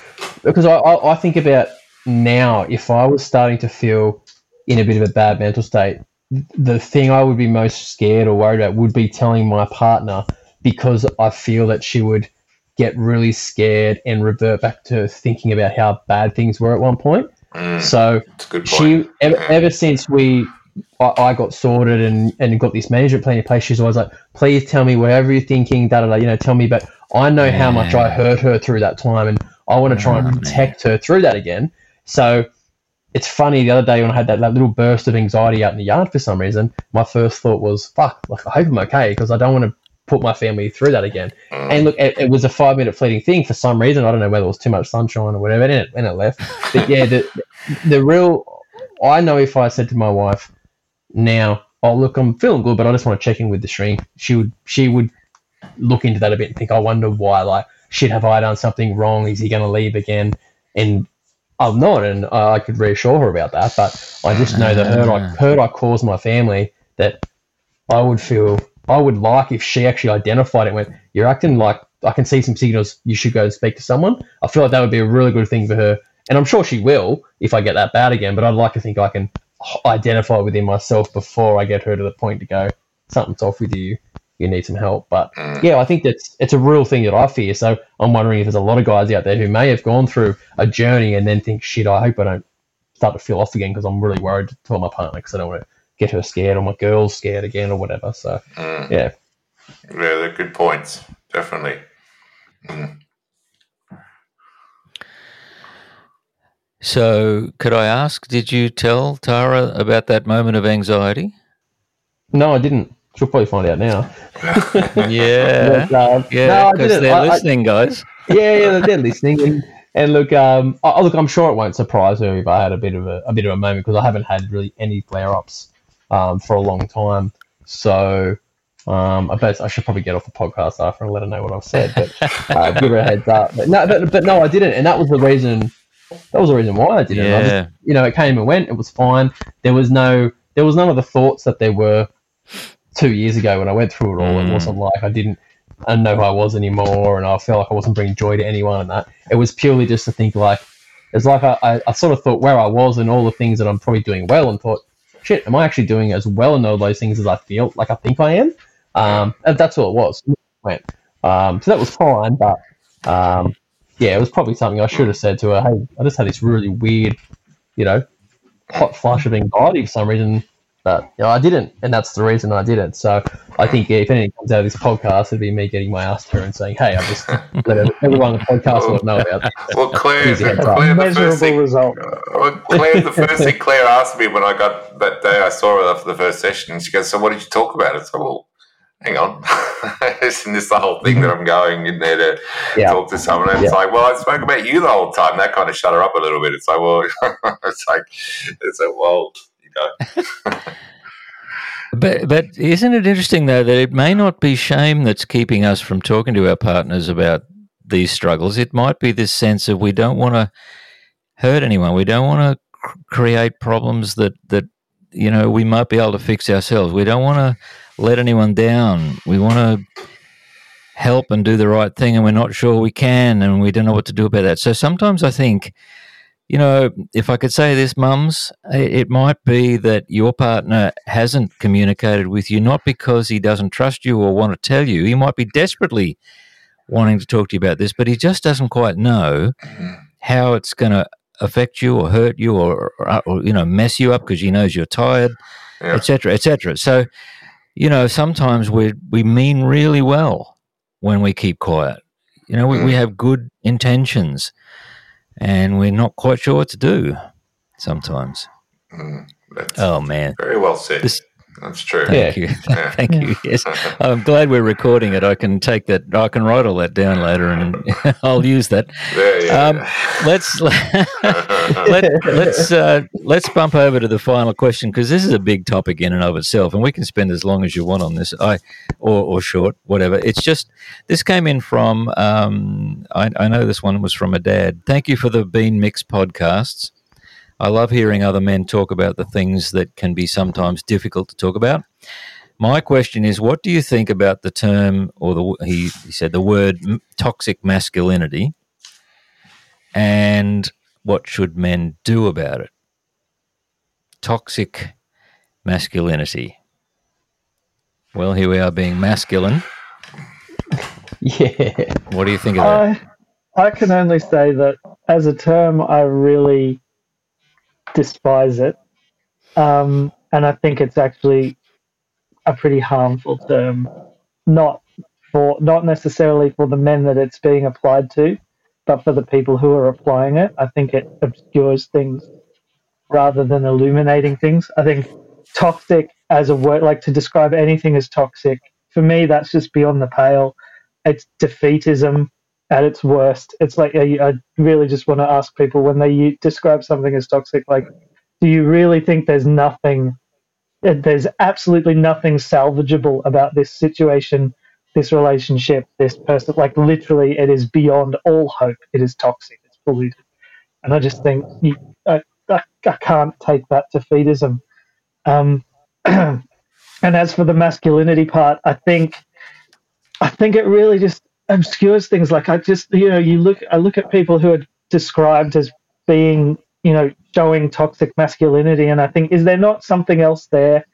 because I, I, I think about now if I was starting to feel in a bit of a bad mental state, the thing I would be most scared or worried about would be telling my partner because I feel that she would get really scared and revert back to thinking about how bad things were at one point. Mm, So good point. she ever, ever since we I, I got sorted and, and got this management plan in place, she's always like, please tell me whatever you're thinking, da da da, you know, tell me. But I know how much I hurt her through that time, and I want to try and protect her through that again. So it's funny. The other day when I had that, that little burst of anxiety out in the yard for some reason, my first thought was, "Fuck! Like I hope I'm okay because I don't want to put my family through that again." And look, it, it was a five minute fleeting thing for some reason. I don't know whether it was too much sunshine or whatever, and it, and it left. But yeah, the the real, I know if I said to my wife now, "Oh look, I'm feeling good, but I just want to check in with the shrink," she would she would look into that a bit and think, "I wonder why." Like, shit, have I done something wrong? Is he going to leave again? And I'm not, and I I could reassure her about that. But I just know the hurt I hurt I caused my family that I would feel I would like if she actually identified it. and Went, you're acting like I can see some signals. You should go and speak to someone. I feel like that would be a really good thing for her, and I'm sure she will if I get that bad again. But I'd like to think I can identify within myself before I get her to the point to go something's off with you. You need some help. But yeah, I think that's it's a real thing that I fear. So I'm wondering if there's a lot of guys out there who may have gone through a journey and then think, shit, I hope I don't start to feel off again because I'm really worried to tell my partner because I don't want to get her scared or my girl's scared again or whatever. So Mm. yeah, Yeah, they're good points. Definitely. So, could I ask, did you tell Tara about that moment of anxiety? no, I didn't. She'll probably find out now. Yeah. But, um, Yeah, no, I because didn't. they're I- listening, guys. yeah, yeah, they're listening. And, and look, um, oh, look, I'm sure it won't surprise her if I had a bit of a, a bit of a moment because I haven't had really any flare ups um, for a long time. So um, I bet I should probably get off the podcast after and let her know what I've said, but uh, give her a heads up. But no, but, but no, I didn't, and that was the reason. That was the reason why I didn't. I just- you know, it came and went. It was fine. There was no, there was none of the thoughts that there were two years ago when I went through it all. Mm. It wasn't like I didn't, I didn't know who I was anymore, and I felt like I wasn't bringing joy to anyone. And that it was purely just to think like, it's like I, I, I sort of thought where I was and all the things that I'm probably doing well, and thought, shit, am I actually doing as well in all those things as I feel like I think I am? Um, and that's all it was. Went. Um, so that was fine, but um, yeah, it was probably something I should have said to her. Hey, I just had this really weird, you know, hot flush of anxiety for some reason. But you know, I didn't, and that's the reason I didn't. So I think yeah, if anything comes out of this podcast, it'd be me getting my ass to her and saying, "Hey, I just let everyone on the podcast will know about." This. Well, Claire, Easy heads. Claire the first thing, result. Uh, well, Claire, the first thing Claire asked me when I got that day I saw her after the first session, and she goes, "So what did you talk about?" I said, "Well, hang on, isn't this the whole thing that I'm going in there to Yeah. talk to someone?" And it's like, "Well, I spoke about you the whole time." That kind of shut her up a little bit. It's like, well, it's like, it's like, well, you know, But but isn't it interesting though that it may not be shame that's keeping us from talking to our partners about these struggles. It might be this sense of we don't want to hurt anyone. We don't want to cr- create problems that that you know we might be able to fix ourselves. We don't want to let anyone down. We want to help and do the right thing, and we're not sure we can, and we don't know what to do about that. So sometimes I think you know, if I could say this, mums, it might be that your partner hasn't communicated with you, not because he doesn't trust you or want to tell you. He might be desperately wanting to talk to you about this, but he just doesn't quite know how it's going to affect you or hurt you or, or, uh, or you know, mess you up because he knows you're tired, Yeah. etc., etc. So, you know, sometimes we we mean really well when we keep quiet. You know, we, we have good intentions and we're not quite sure what to do sometimes. Mm, Oh man, very well said. This- that's true. thank you, Yeah. thank you. Yes, I'm glad we're recording it. I can take that. I can write all that down later, and I'll use that. There you Um, go. let's let, let's uh, let's bump over to the final question because this is a big topic in and of itself, and we can spend as long as you want on this. I or, or short, whatever. It's just this came in from. Um, I, I know this one was from a dad. Thank you for the Bean Mix podcasts. I love hearing other men talk about the things that can be sometimes difficult to talk about. My question is, what do you think about the term, or the he, he said the word toxic masculinity, and what should men do about it? Toxic masculinity. Well, here we are being masculine. Yeah. What do you think of that? I I can only say that as a term, I really despise it, um, and I think it's actually a pretty harmful term. Not for not necessarily for the men that it's being applied to, but for the people who are applying it, I think it obscures things rather than illuminating things. I think toxic as a word, like to describe anything as toxic, for me, that's just beyond the pale. It's defeatism at its worst. It's like I, I really just want to ask people when they describe something as toxic, like, do you really think there's nothing, uh, there's absolutely nothing salvageable about this situation, this relationship, this person? Like, literally, it is beyond all hope. It is toxic. It's polluted. And I just think you, I, I, I can't take that defeatism. Um, and as for the masculinity part, I think, I think it really just obscures things. Like I just, you know, you look, I look at people who are described as being, you know, showing toxic masculinity, and I think, is there not something else there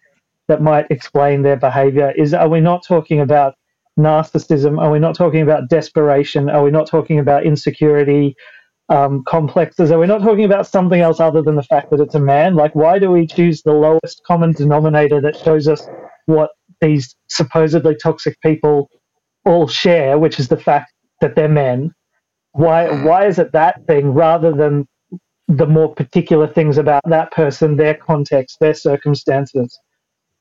that might explain their behavior? Is are we not talking about narcissism? Are we not talking about desperation? Are we not talking about insecurity? Um, complexes? Are we not talking about something else other than the fact that it's a man? Like, why do we choose the lowest common denominator that shows us what these supposedly toxic people all share, which is the fact that they're men. Why mm. why is it that thing rather than the more particular things about that person, their context, their circumstances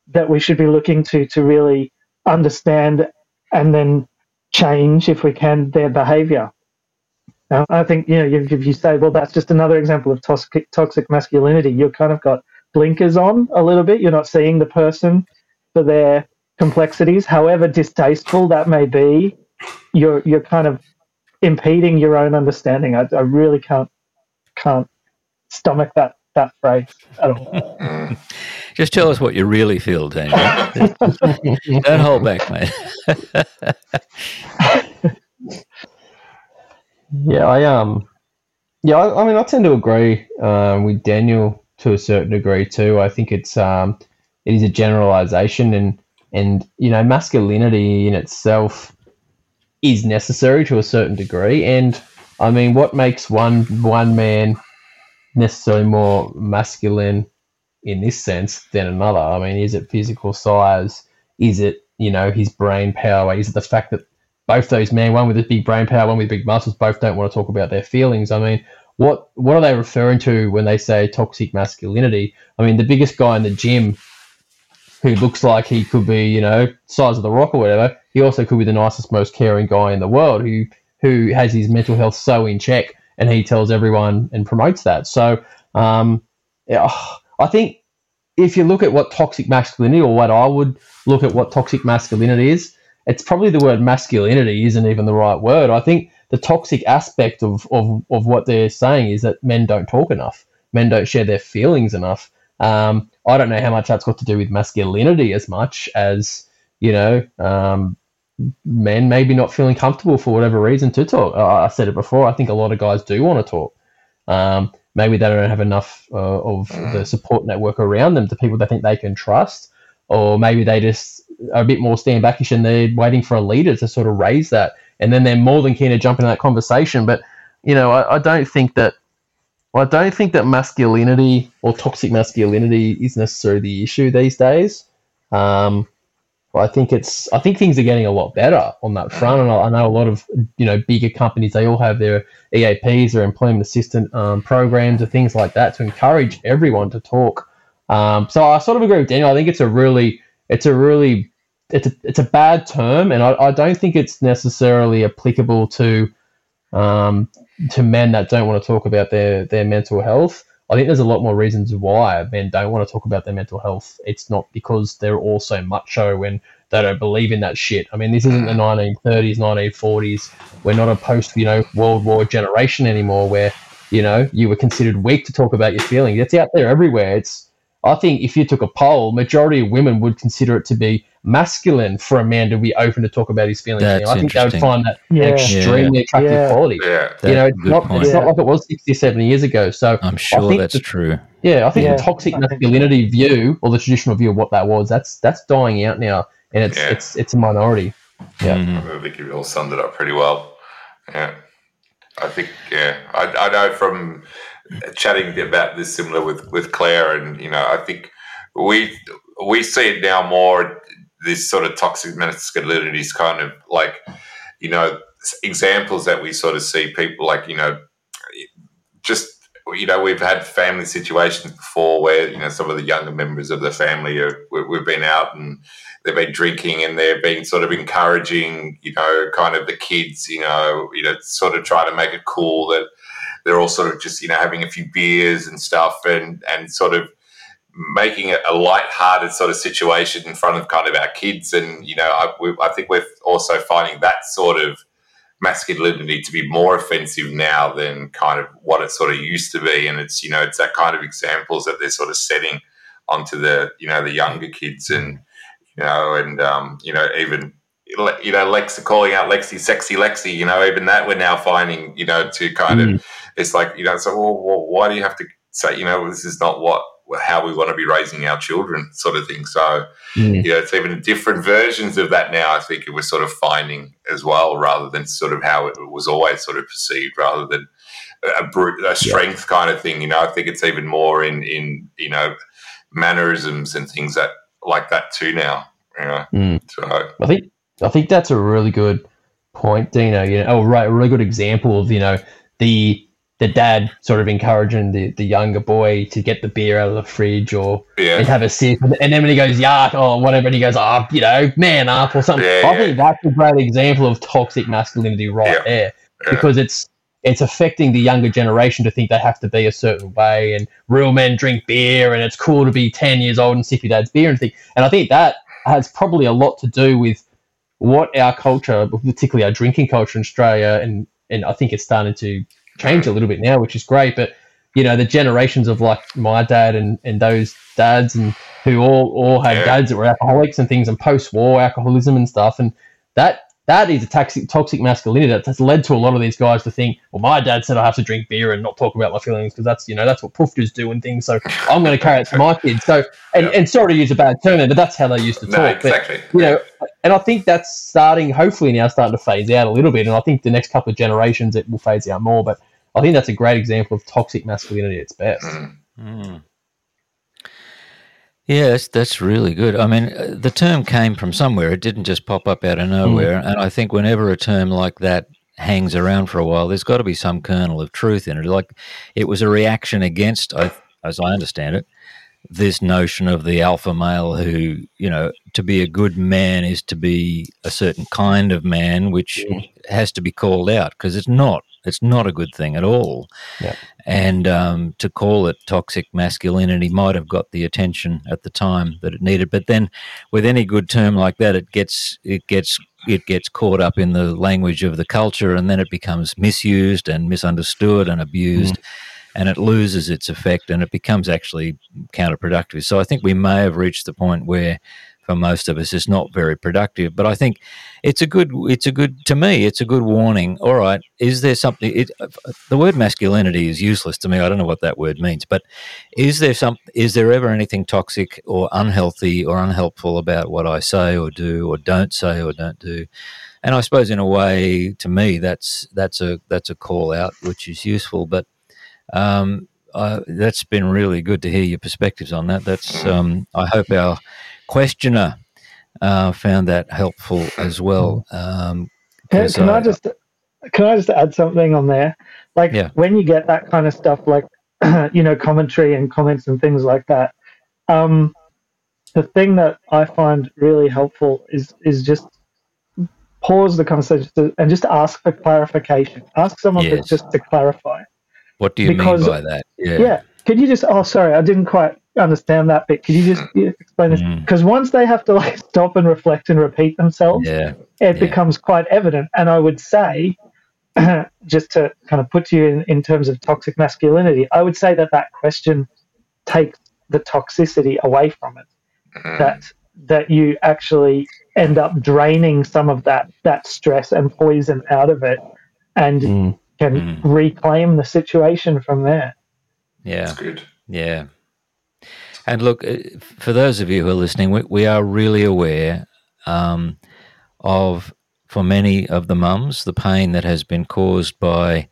that we should be looking to to really understand and then change if we can their behavior. Now, I think you know if, if you say, well, that's just another example of toxic toxic masculinity. You've kind of got blinkers on a little bit. You're not seeing the person for their complexities, however distasteful that may be, you're you're kind of impeding your own understanding. I, I really can't can't stomach that that phrase at all. Just tell us what you really feel, Daniel. Don't hold back, mate. yeah, I um, yeah, I, I, mean, I tend to agree um, with Daniel to a certain degree too. I think it's um, it is a generalization, and and you know masculinity in itself is necessary to a certain degree. And i mean what makes one one man necessarily more masculine in this sense than another? I mean is it physical size? Is it you know his brain power? Is it the fact that both those men one with a big brain power one with big muscles both don't want to talk about their feelings? I mean what what are they referring to when they say toxic masculinity? I mean the biggest guy in the gym who looks like he could be, you know, size of the rock or whatever, he also could be the nicest, most caring guy in the world who who has his mental health so in check and he tells everyone and promotes that. So um, yeah, I think if you look at what toxic masculinity or what I would look at what toxic masculinity is, it's probably the word masculinity isn't even the right word. I think the toxic aspect of, of, of what they're saying is that men don't talk enough. Men don't share their feelings enough. Um, I don't know how much that's got to do with masculinity as much as you know um, men maybe not feeling comfortable for whatever reason to talk. I said it before. I think a lot of guys do want to talk. Um, maybe they don't have enough uh, of the support network around them to people they think they can trust, or maybe they just are a bit more stand backish and they're waiting for a leader to sort of raise that, and then they're more than keen to jump into that conversation. But you know, I, I don't think that I don't think that masculinity or toxic masculinity is necessarily the issue these days. Um, I think it's I think things are getting a lot better on that front, and I, I know a lot of you know bigger companies they all have their EAPs, their employment assistant um, programs, and things like that to encourage everyone to talk. Um, so I sort of agree with Daniel. I think it's a really it's a really it's a it's a bad term, and I, I don't think it's necessarily applicable to um, to men that don't want to talk about their their mental health. I think there's a lot more reasons why men don't want to talk about their mental health. It's not because they're all so macho and they don't believe in that shit. I mean, this isn't the mm. 1930s, 1940s. We're not a post, you know, World War generation anymore where, you know, you were considered weak to talk about your feelings. It's out there everywhere. It's I think if you took a poll, majority of women would consider it to be masculine for a man to be open to talk about his feelings. That's I think they would find that Yeah. extremely Yeah. attractive Yeah. quality. Yeah. You know, it's not, point. it's not like it was 60 70 years ago. So I'm sure think that's the- true. yeah, I think Yeah, the toxic I so. masculinity view or the traditional view of what that was, that's that's dying out now, and it's Yeah. it's it's a minority. Yeah. Mhm. I think you all summed it up pretty well. Yeah. I think, yeah, I, I know from chatting about this similar with, with Claire, and, you know, I think we we see it now more, this sort of toxic masculinity is kind of like, you know, examples that we sort of see people like you know just you know we've had family situations before where you know some of the younger members of the family are we've been out and they've been drinking and they've been sort of encouraging you know kind of the kids you know you know sort of try to make it cool that they're all sort of just you know having a few beers and stuff and and sort of making it a light-hearted sort of situation in front of kind of our kids and you know I, we, I think we're also finding that sort of masculinity to be more offensive now than kind of what it sort of used to be. And it's, you know, it's that kind of examples that they're sort of setting onto the, you know, the younger kids and, you know, and, um, you know, even, you know, Lex calling out Lexi, sexy Lexi, you know, even that we're now finding, you know, to kind mm. of, it's like, you know, so well, well, why do you have to say, you know, this is not what how we want to be raising our children, sort of thing. So, mm. you know, it's even different versions of that now. I think we're sort of finding as well, rather than sort of how it was always sort of perceived, rather than a, brute, a strength yeah. kind of thing. You know, I think it's even more in in you know mannerisms and things that like that too now. You know, mm. so I think I think that's a really good point, Dino. You know, oh right, a really good example of you know the the dad sort of encouraging the, the younger boy to get the beer out of the fridge or yeah. and have a sip. And then when he goes, yuck, or whatever, and he goes, oh, you know, man up or something. Yeah, I yeah. think that's a great example of toxic masculinity right there because it's it's affecting the younger generation to think they have to be a certain way and real men drink beer and it's cool to be 10 years old and sip your dad's beer and thing. And I think that has probably a lot to do with what our culture, particularly our drinking culture in Australia, and, and I think it's starting to changed a little bit now, which is great. But you know, the generations of like my dad and, and those dads and who all all had yeah. dads that were alcoholics and things and post war alcoholism and stuff, and that that is a toxic toxic masculinity that has led to a lot of these guys to think, well, my dad said I have to drink beer and not talk about my feelings because that's you know that's what poofters do and things. So I'm going to carry it to my kids. So and, and sorry to use a bad term, but that's how they used to talk. No, exactly. But, you know, and I think that's starting, hopefully now starting to phase out a little bit. And I think the next couple of generations it will phase out more. But I think that's a great example of toxic masculinity at its best. Mm. Mm. Yes, that's really good. I mean, uh, the term came from somewhere. It didn't just pop up out of nowhere. Mm. And I think whenever a term like that hangs around for a while, there's got to be some kernel of truth in it. Like it was a reaction against, as I understand it, this notion of the alpha male who, you know, to be a good man is to be a certain kind of man, which mm. has to be called out because it's not. It's not a good thing at all. Yeah. And um, to call it toxic masculinity might have got the attention at the time that it needed. But then, with any good term like that, it gets it gets it gets caught up in the language of the culture, and then it becomes misused and misunderstood and abused. Mm. And it loses its effect, and it becomes actually counterproductive. So I think we may have reached the point where for most of us is not very productive. But I think it's a good, it's a good, to me, it's a good warning. All right, is there something, it, the word masculinity is useless to me. I don't know what that word means, but is there some, is there ever anything toxic or unhealthy or unhelpful about what I say or do or don't say or don't do? And I suppose in a way, to me, that's, that's a, that's a call out, which is useful. But, um, uh, that's been really good to hear your perspectives on that. That's um, I hope our questioner uh, found that helpful as well. Um, can, can I, I, just can I just add something on there? Like yeah. when you get that kind of stuff, like you know, commentary and comments and things like that. Um, the thing that I find really helpful is is just pause the conversation and just ask for clarification. Ask someone yes. just to clarify. What do you because, mean by that? Yeah. yeah. Could you just? Oh, sorry, I didn't quite understand that bit. Could you just explain this? Because mm. once they have to like stop and reflect and repeat themselves, yeah. it yeah. becomes quite evident. And I would say, just to kind of put you in, in terms of toxic masculinity, I would say that that question takes the toxicity away from it. Mm. That that you actually end up draining some of that that stress and poison out of it, and mm. can mm. reclaim the situation from there. Yeah, That's good. Yeah. And look, uh, for those of you who are listening, we, we are really aware um, of, for many of the mums, the pain that has been caused by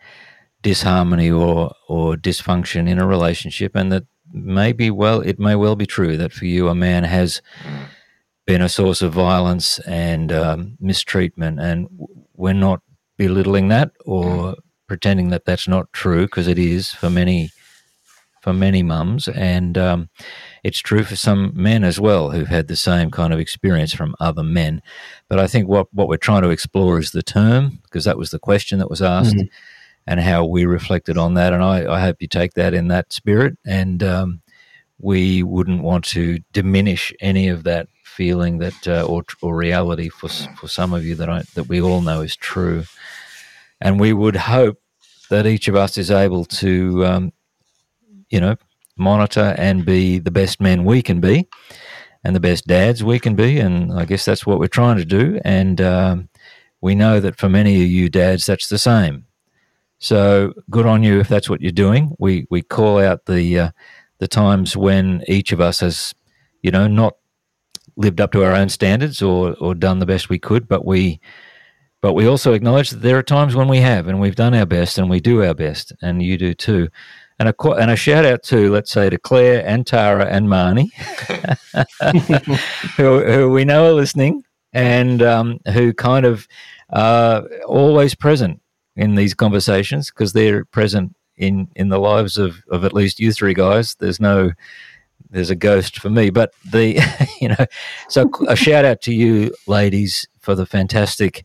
disharmony or, or dysfunction in a relationship, and that maybe, well, it may well be true that for you, a man has been a source of violence and um, mistreatment, and we're not belittling that or pretending that that's not true because it is for many for many mums, and um, it's true for some men as well who've had the same kind of experience from other men. But I think what what we're trying to explore is the term because that was the question that was asked. Mhm. And how we reflected on that, and I, I hope you take that in that spirit. And um, we wouldn't want to diminish any of that feeling that uh, or, or reality for for some of you that I that we all know is true, and we would hope that each of us is able to, um, you know, monitor and be the best men we can be, and the best dads we can be, and I guess that's what we're trying to do. And um, we know that for many of you dads, that's the same. So good on you if that's what you're doing. We we call out the uh, the times when each of us has, you know, not lived up to our own standards or or done the best we could, but we but we also acknowledge that there are times when we have and we've done our best and we do our best and you do too. And a and a shout out to let's say to Claire and Tara and Marnie, who who we know are listening and um, who kind of are always present in these conversations because they're present in in the lives of of at least you three guys. There's no there's a ghost for me, but the you know so a shout out to you ladies for the fantastic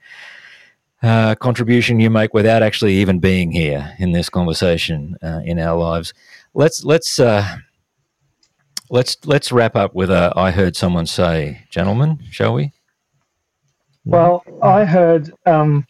uh, contribution you make without actually even being here in this conversation uh, in our lives. Let's let's uh, let's let's wrap up with a I heard someone say, gentlemen, shall we? Well, I heard um,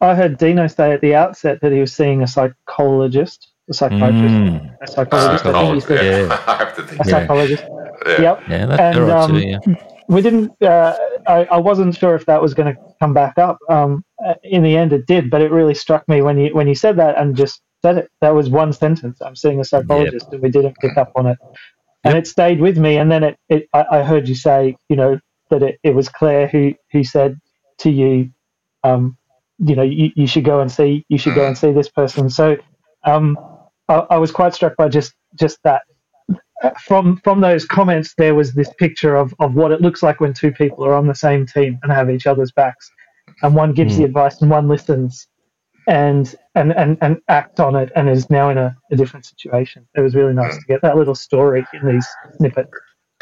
I heard Dino say at the outset that he was seeing a psychologist, a psychiatrist, Mm, a psychologist. I think he said yeah. Yeah. I have to think. a psychologist. Yeah. Yep. yeah, that's And, all right too. um, Yeah. We didn't. Uh, I, I wasn't sure if that was going to come back up. Um, in the end, it did, but it really struck me when you when you said that and just said it. That was one sentence. I'm seeing a psychologist, and we didn't pick up on it, and Yep. it stayed with me. And then it, it I, I heard you say, you know, that it, it was Claire who who said to you, um, you know, you, you should go and see you should go and see this person. So, um, I, I was quite struck by just just that Uh, from from those comments, there was this picture of, of what it looks like when two people are on the same team and have each other's backs, and one gives the hmm. advice and one listens, and and and, and acts on it, and is now in a, a different situation. It was really nice to get that little story in these snippets.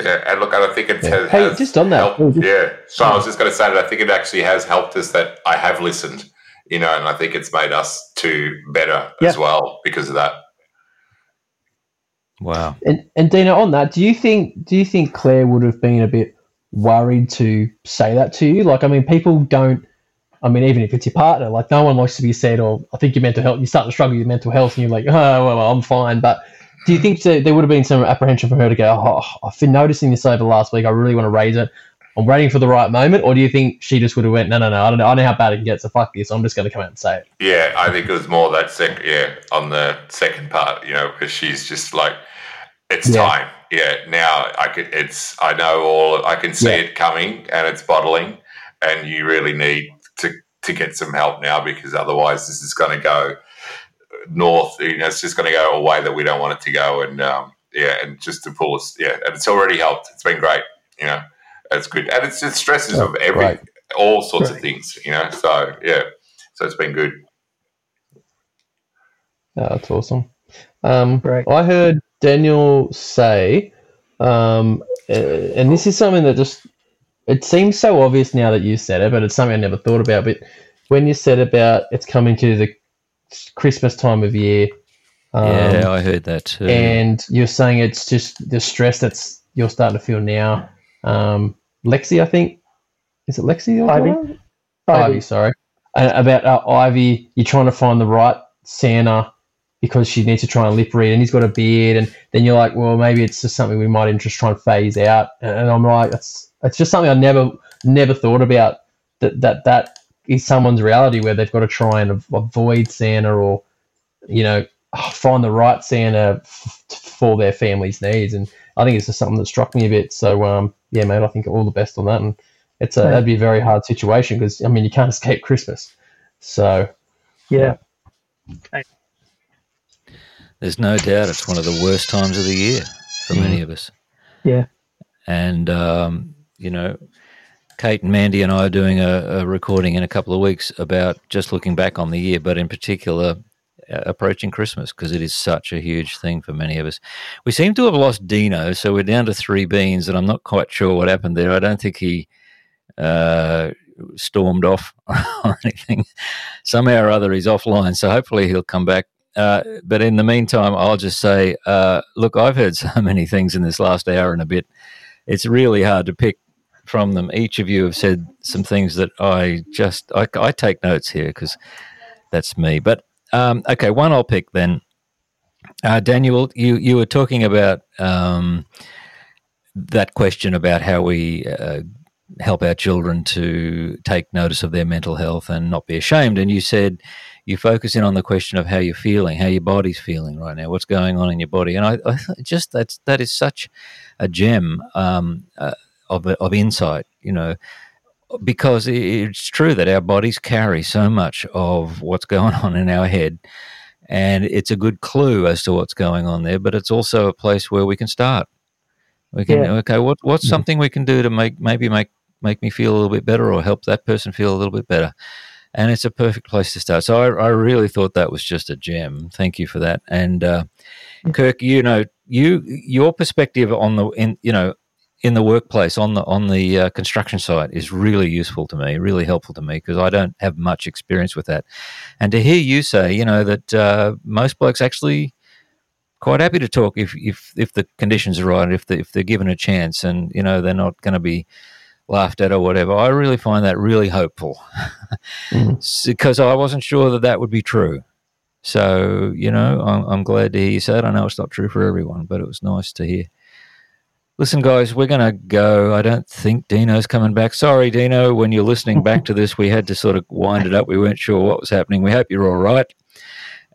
Yeah, and look, I think it Yeah. has, Hey, has just on that, helped- yeah. So I was just going to say that I think it actually has helped us that I have listened, you know, and I think it's made us two better as well because of that. Wow. And and Dino, on that, do you think do you think Claire would have been a bit worried to say that to you? Like, I mean, people don't. I mean, even if it's your partner, like no one likes to be said, "Or I think your mental health." You start to struggle with your mental health, and you're like, "Oh, well, I'm fine." But do you think there would have been some apprehension for her to go, "Oh, I've been noticing this over the last week. I really want to raise it. I'm waiting for the right moment," or do you think she just would have went, "No, no, no. I don't know. I know how bad it can get. So fuck this. I'm just going to come out and say it." Yeah, I think it was more that second, yeah, on the second part, you know, because she's just like, it's Yeah. time. Yeah, now I could, it's, I know all, I can see Yeah. it coming and it's bottling, and you really need to to get some help now because otherwise this is going to go north. You know, it's just going to go a way that we don't want it to go, and um, yeah, and just to pull us, yeah, and it's already helped. It's been great. You know, it's good, and it's it stresses of every right. all sorts of things. You know, so yeah, so it's been good. Oh, that's awesome. Um, Great. I heard Daniel say, um, uh, and this is something that just it seems so obvious now that you said it, but it's something I never thought about. But when you said about it's coming to the Christmas time of year, um, yeah, I heard that too. and you're saying it's just the stress that's you're starting to feel now. Um, Lexi, I think, is it Lexi? you're Ivy. Ivy, sorry. Uh, about uh, Ivy, you're trying to find the right Santa because she needs to try and lip read, and he's got a beard, and then you're like, well, maybe it's just something we might just try and phase out. And I'm like, it's it's just something I never never thought about that that that is someone's reality where they've got to try and avoid Santa or you know find the right Santa f- for their family's needs, and I think it's just something that struck me a bit. So um, yeah, mate, I think all the best on that, and it's a, Right. that'd be a very hard situation because I mean you can't escape Christmas. So Yeah, There's no doubt it's one of the worst times of the year for many of us. Yeah. And, um, you know, Kate and Mandy and I are doing a, a, recording in a couple of weeks about just looking back on the year, but in particular approaching Christmas because it is such a huge thing for many of us. We seem to have lost Dino, so we're down to three beans, and I'm not quite sure what happened there. I don't think he uh, stormed off or anything. Somehow or other, he's offline, so hopefully he'll come back. Uh, but in the meantime, I'll just say, uh, look, I've heard so many things in this last hour and a bit. It's really hard to pick from them. Each of you have said some things that I just I, I take notes here because that's me. But um, okay, one I'll pick then. Uh, Daniel, you you were talking about um, that question about how we uh, help our children to take notice of their mental health and not be ashamed, and you said you focus in on the question of how you're feeling, how your body's feeling right now, what's going on in your body, and I, I just that's that is such a gem. Um, uh, of of insight. You know, because it's true that our bodies carry so much of what's going on in our head, and it's a good clue as to what's going on there. But it's also a place where we can start. We can yeah. okay. What what's mm-hmm. something we can do to make maybe make make me feel a little bit better or help that person feel a little bit better? And it's a perfect place to start. So I, I really thought that was just a gem. Thank you for that. And uh, Kirk, you know, you your perspective on the in you know in the workplace on the on the uh, construction site is really useful to me, really helpful to me because I don't have much experience with that. And to hear you say, you know, that uh, most blokes actually quite happy to talk if if if the conditions are right, if the, if they're given a chance, and you know they're not going to be laughed at or whatever. I really find that really hopeful mm-hmm. because I wasn't sure that that would be true. So you know, I'm, I'm glad to hear you say it. I know it's not true for everyone, but it was nice to hear. Listen, guys, we're going to go. I don't think Dino's coming back. Sorry, Dino. When you're listening back to this, we had to sort of wind it up. We weren't sure what was happening. We hope you're all right.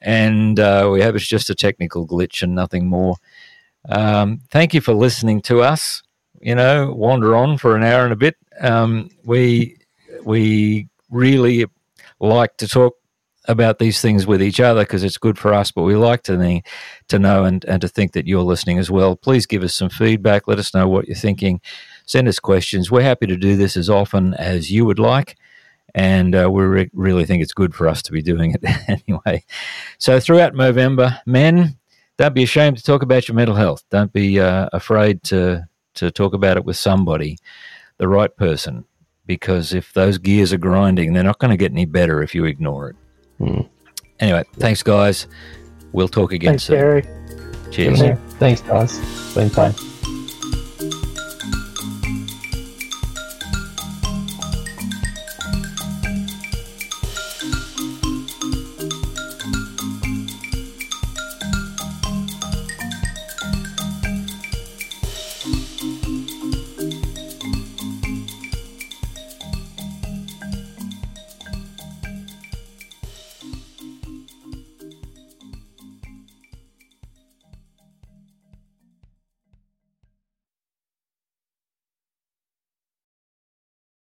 And uh, we hope it's just a technical glitch and nothing more. Um, thank you for listening to us. You know, wander on for an hour and a bit. Um, we we really like to talk about these things with each other because it's good for us, but we like to, to know and, and to think that you're listening as well. Please give us some feedback. Let us know what you're thinking. Send us questions. We're happy to do this as often as you would like. And uh, we re- really think it's good for us to be doing it anyway. So, throughout November, men, don't be ashamed to talk about your mental health. Don't be uh, afraid to, to talk about it with somebody, the right person, because if those gears are grinding, they're not going to get any better if you ignore it. Mm. Anyway, thanks, guys. We'll talk again thanks, soon. Gary. Cheers. Thanks, guys. Been fun.